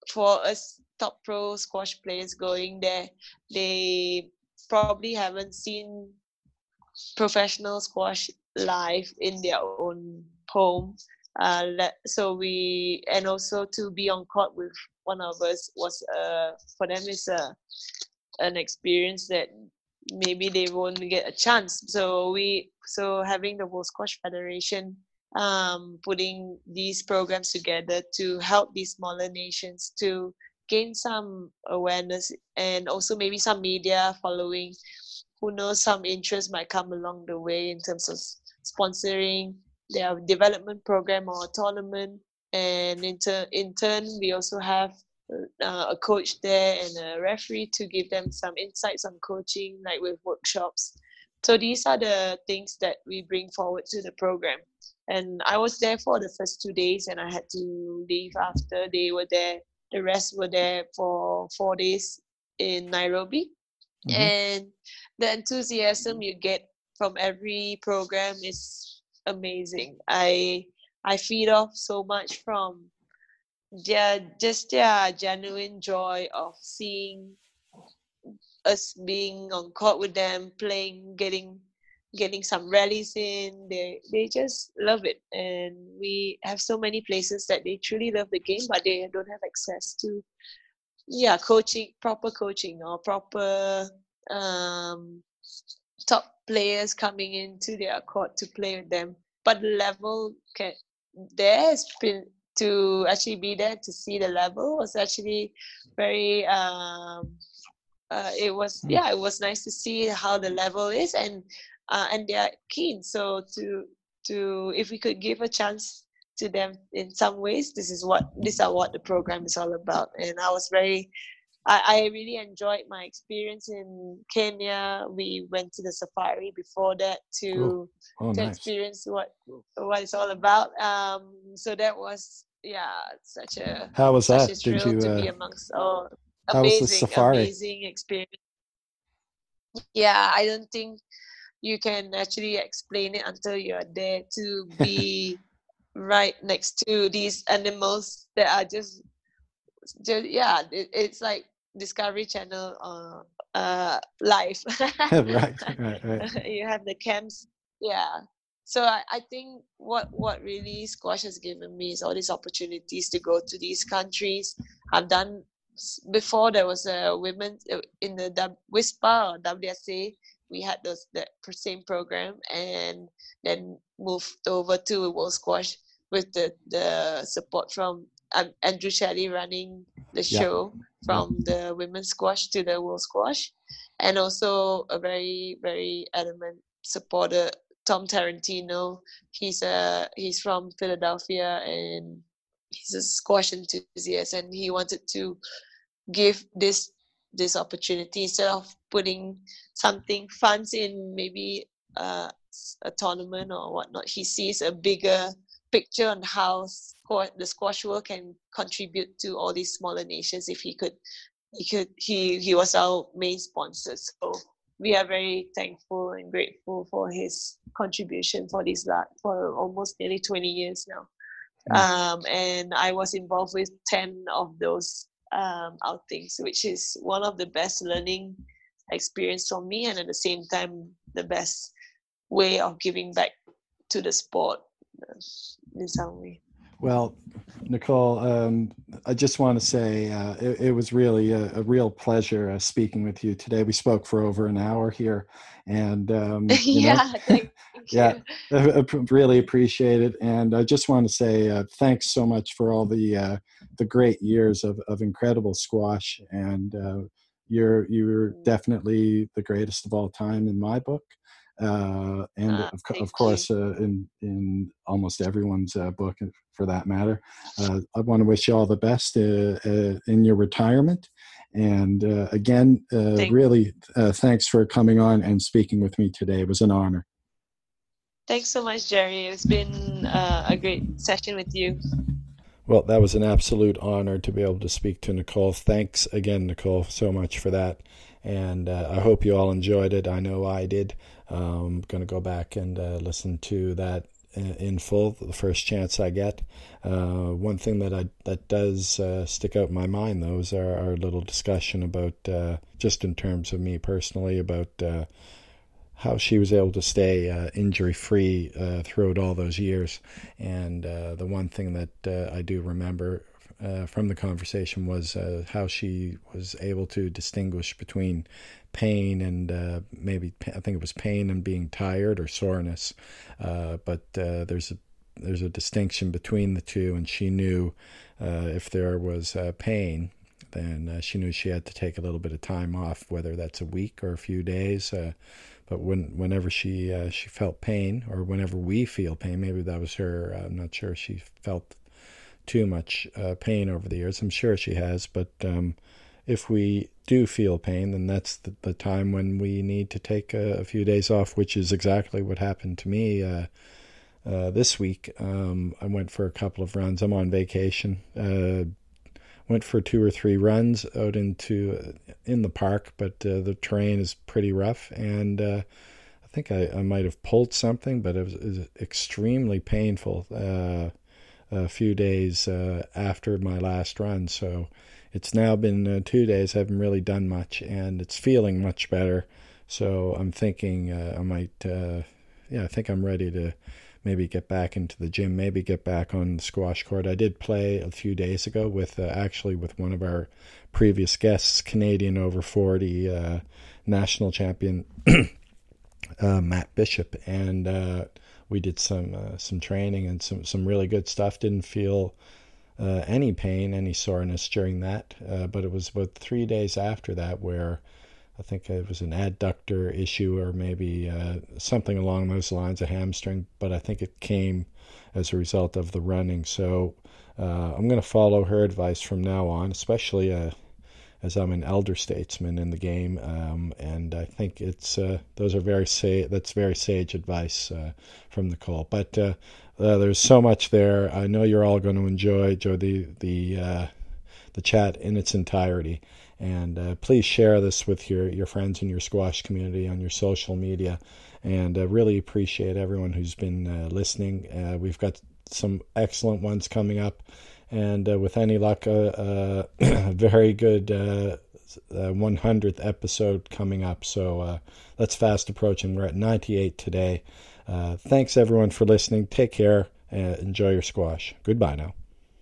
for us top pro squash players going there, they probably haven't seen professional squash live in their own home. Uh, so we and also to be on court with one of us was uh, for them is a an experience that maybe they won't get a chance. So we so having the World Squash Federation um, putting these programs together to help these smaller nations to gain some awareness and also maybe some media following who knows some interest might come along the way in terms of sponsoring their development program or tournament and in, ter- in turn we also have uh, a coach there and a referee to give them some insights on coaching like with workshops so these are the things that we bring forward to the program and i was there for the first two days and i had to leave after they were there the rest were there for four days in Nairobi. Mm-hmm. And the enthusiasm you get from every program is amazing. I I feed off so much from their just their genuine joy of seeing us being on court with them, playing, getting getting some rallies in. They they just love it, and we have so many places that they truly love the game, but they don't have access to, yeah, coaching, proper coaching or proper um, players coming into their court to play with them. But the level can there has been to actually be there to see the level was actually very um uh, it was hmm. yeah it was nice to see how the level is and uh, and they are keen. So to to if we could give a chance to them in some ways, this is what this are what the program is all about. And I was very I, I really enjoyed my experience in Kenya. We went to the safari before that to oh, oh, to nice. experience what what it's all about. Um, so that was yeah, such a how was that? Did you uh, to be uh, amongst oh, amazing, amazing experience. Yeah, I don't think you can actually explain it until you're there to be right next to these animals that are just just yeah it, it's like discovery channel uh uh live right right right. You have the camps yeah. So I, I think what what really squash has given me is all these opportunities to go to these countries. I've done before there was a women uh, in the WISPA or WSA we had those the same program and then moved over to World Squash with the, the support from um, Andrew Shelley running the show. yeah. From the women's squash to the world squash, and also a very very adamant supporter Tom Tarantino. He's a he's from Philadelphia and he's a squash enthusiast, and he wanted to give this this opportunity instead of putting something funds in maybe uh, a tournament or whatnot. He sees a bigger picture on how the squash world can contribute to all these smaller nations. If he could, he could. He he was our main sponsor, so we are very thankful and grateful for his contribution for this for almost nearly 20 years now. Mm. Um, and I was involved with 10 of those um, outings, which is one of the best learning experience for me, and at the same time, the best way of giving back to the sport Well, Nicol, um, I just want to say uh, it, it, was really a, a real pleasure uh, speaking with you today. We spoke for over an hour here, and um, yeah, yeah, I, really appreciate it. And I just want to say uh, thanks so much for all the uh, the great years of, of incredible squash, and uh, you're you're mm. definitely the greatest of all time in my book uh, and uh, of, of, course uh, in in almost everyone's uh, book uh, for that matter. Uh, I want to wish you all the best in your retirement, and again, really thanks for coming on and speaking with me today. It was an honor. Thanks so much, Jerry. It's been a great session with you. Well, that was an absolute honor to be able to speak to Nicol. Thanks again, Nicol, so much for that. And I hope you all enjoyed it. I know I did. I'm um, going to go back and uh, listen to that in full the first chance I get. Uh, one thing that I that does uh, stick out in my mind though is our, our little discussion about uh, just in terms of me personally about uh, how she was able to stay uh, injury free throughout all those years. And the one thing that I do remember uh, from the conversation was uh, how she was able to distinguish between pain and uh, maybe I think it was pain and being tired or soreness, uh, but uh, there's a there's a distinction between the two, and she knew uh, if there was pain, then she knew she had to take a little bit of time off, whether that's a week or a few days. but when whenever she she felt pain, or whenever we feel pain, maybe that was her. I'm not sure she felt too much uh, pain over the years. I'm sure she has, but um, if we do feel pain, then that's the, the time when we need to take a, a, few days off, which is exactly what happened to me uh, uh, this week. Um, I went for a couple of runs. I'm on vacation. Uh, went for two or three runs out into in the park, but uh, the terrain is pretty rough, and uh, I think I, I might have pulled something, but it was, it was extremely painful a few days uh, after my last run. So it's now been uh, two days. I haven't really done much, and it's feeling much better. So I'm thinking uh, I might, uh, yeah, I think I'm ready to maybe get back into the gym, maybe get back on the squash court. I did play a few days ago with uh, actually with one of our previous guests, Canadian over 40 uh, national champion Matt Bishop, and we did some uh, some training and some some really good stuff. Didn't feel uh, any pain, any soreness during that, uh, but it was about three days after that where I think it was an adductor issue or maybe uh, something along those lines, a hamstring. But I think it came as a result of the running. So uh, I'm going to follow her advice from now on, especially uh, as I'm an elder statesman in the game, um, and I think it's uh, those are very sa- that's very sage advice uh, from Nicol. But uh, uh, there's so much there. I know you're all going to enjoy enjoy the the uh, the chat in its entirety, and uh, please share this with your your friends in your squash community on your social media. And I really appreciate everyone who's been listening. we've got some excellent ones coming up and uh, with any luck, a, a very good uh, 100th uh, episode coming up. So uh, that's fast approaching. We're at 98 today. Uh, thanks everyone for listening. Take care enjoy your squash. Goodbye now.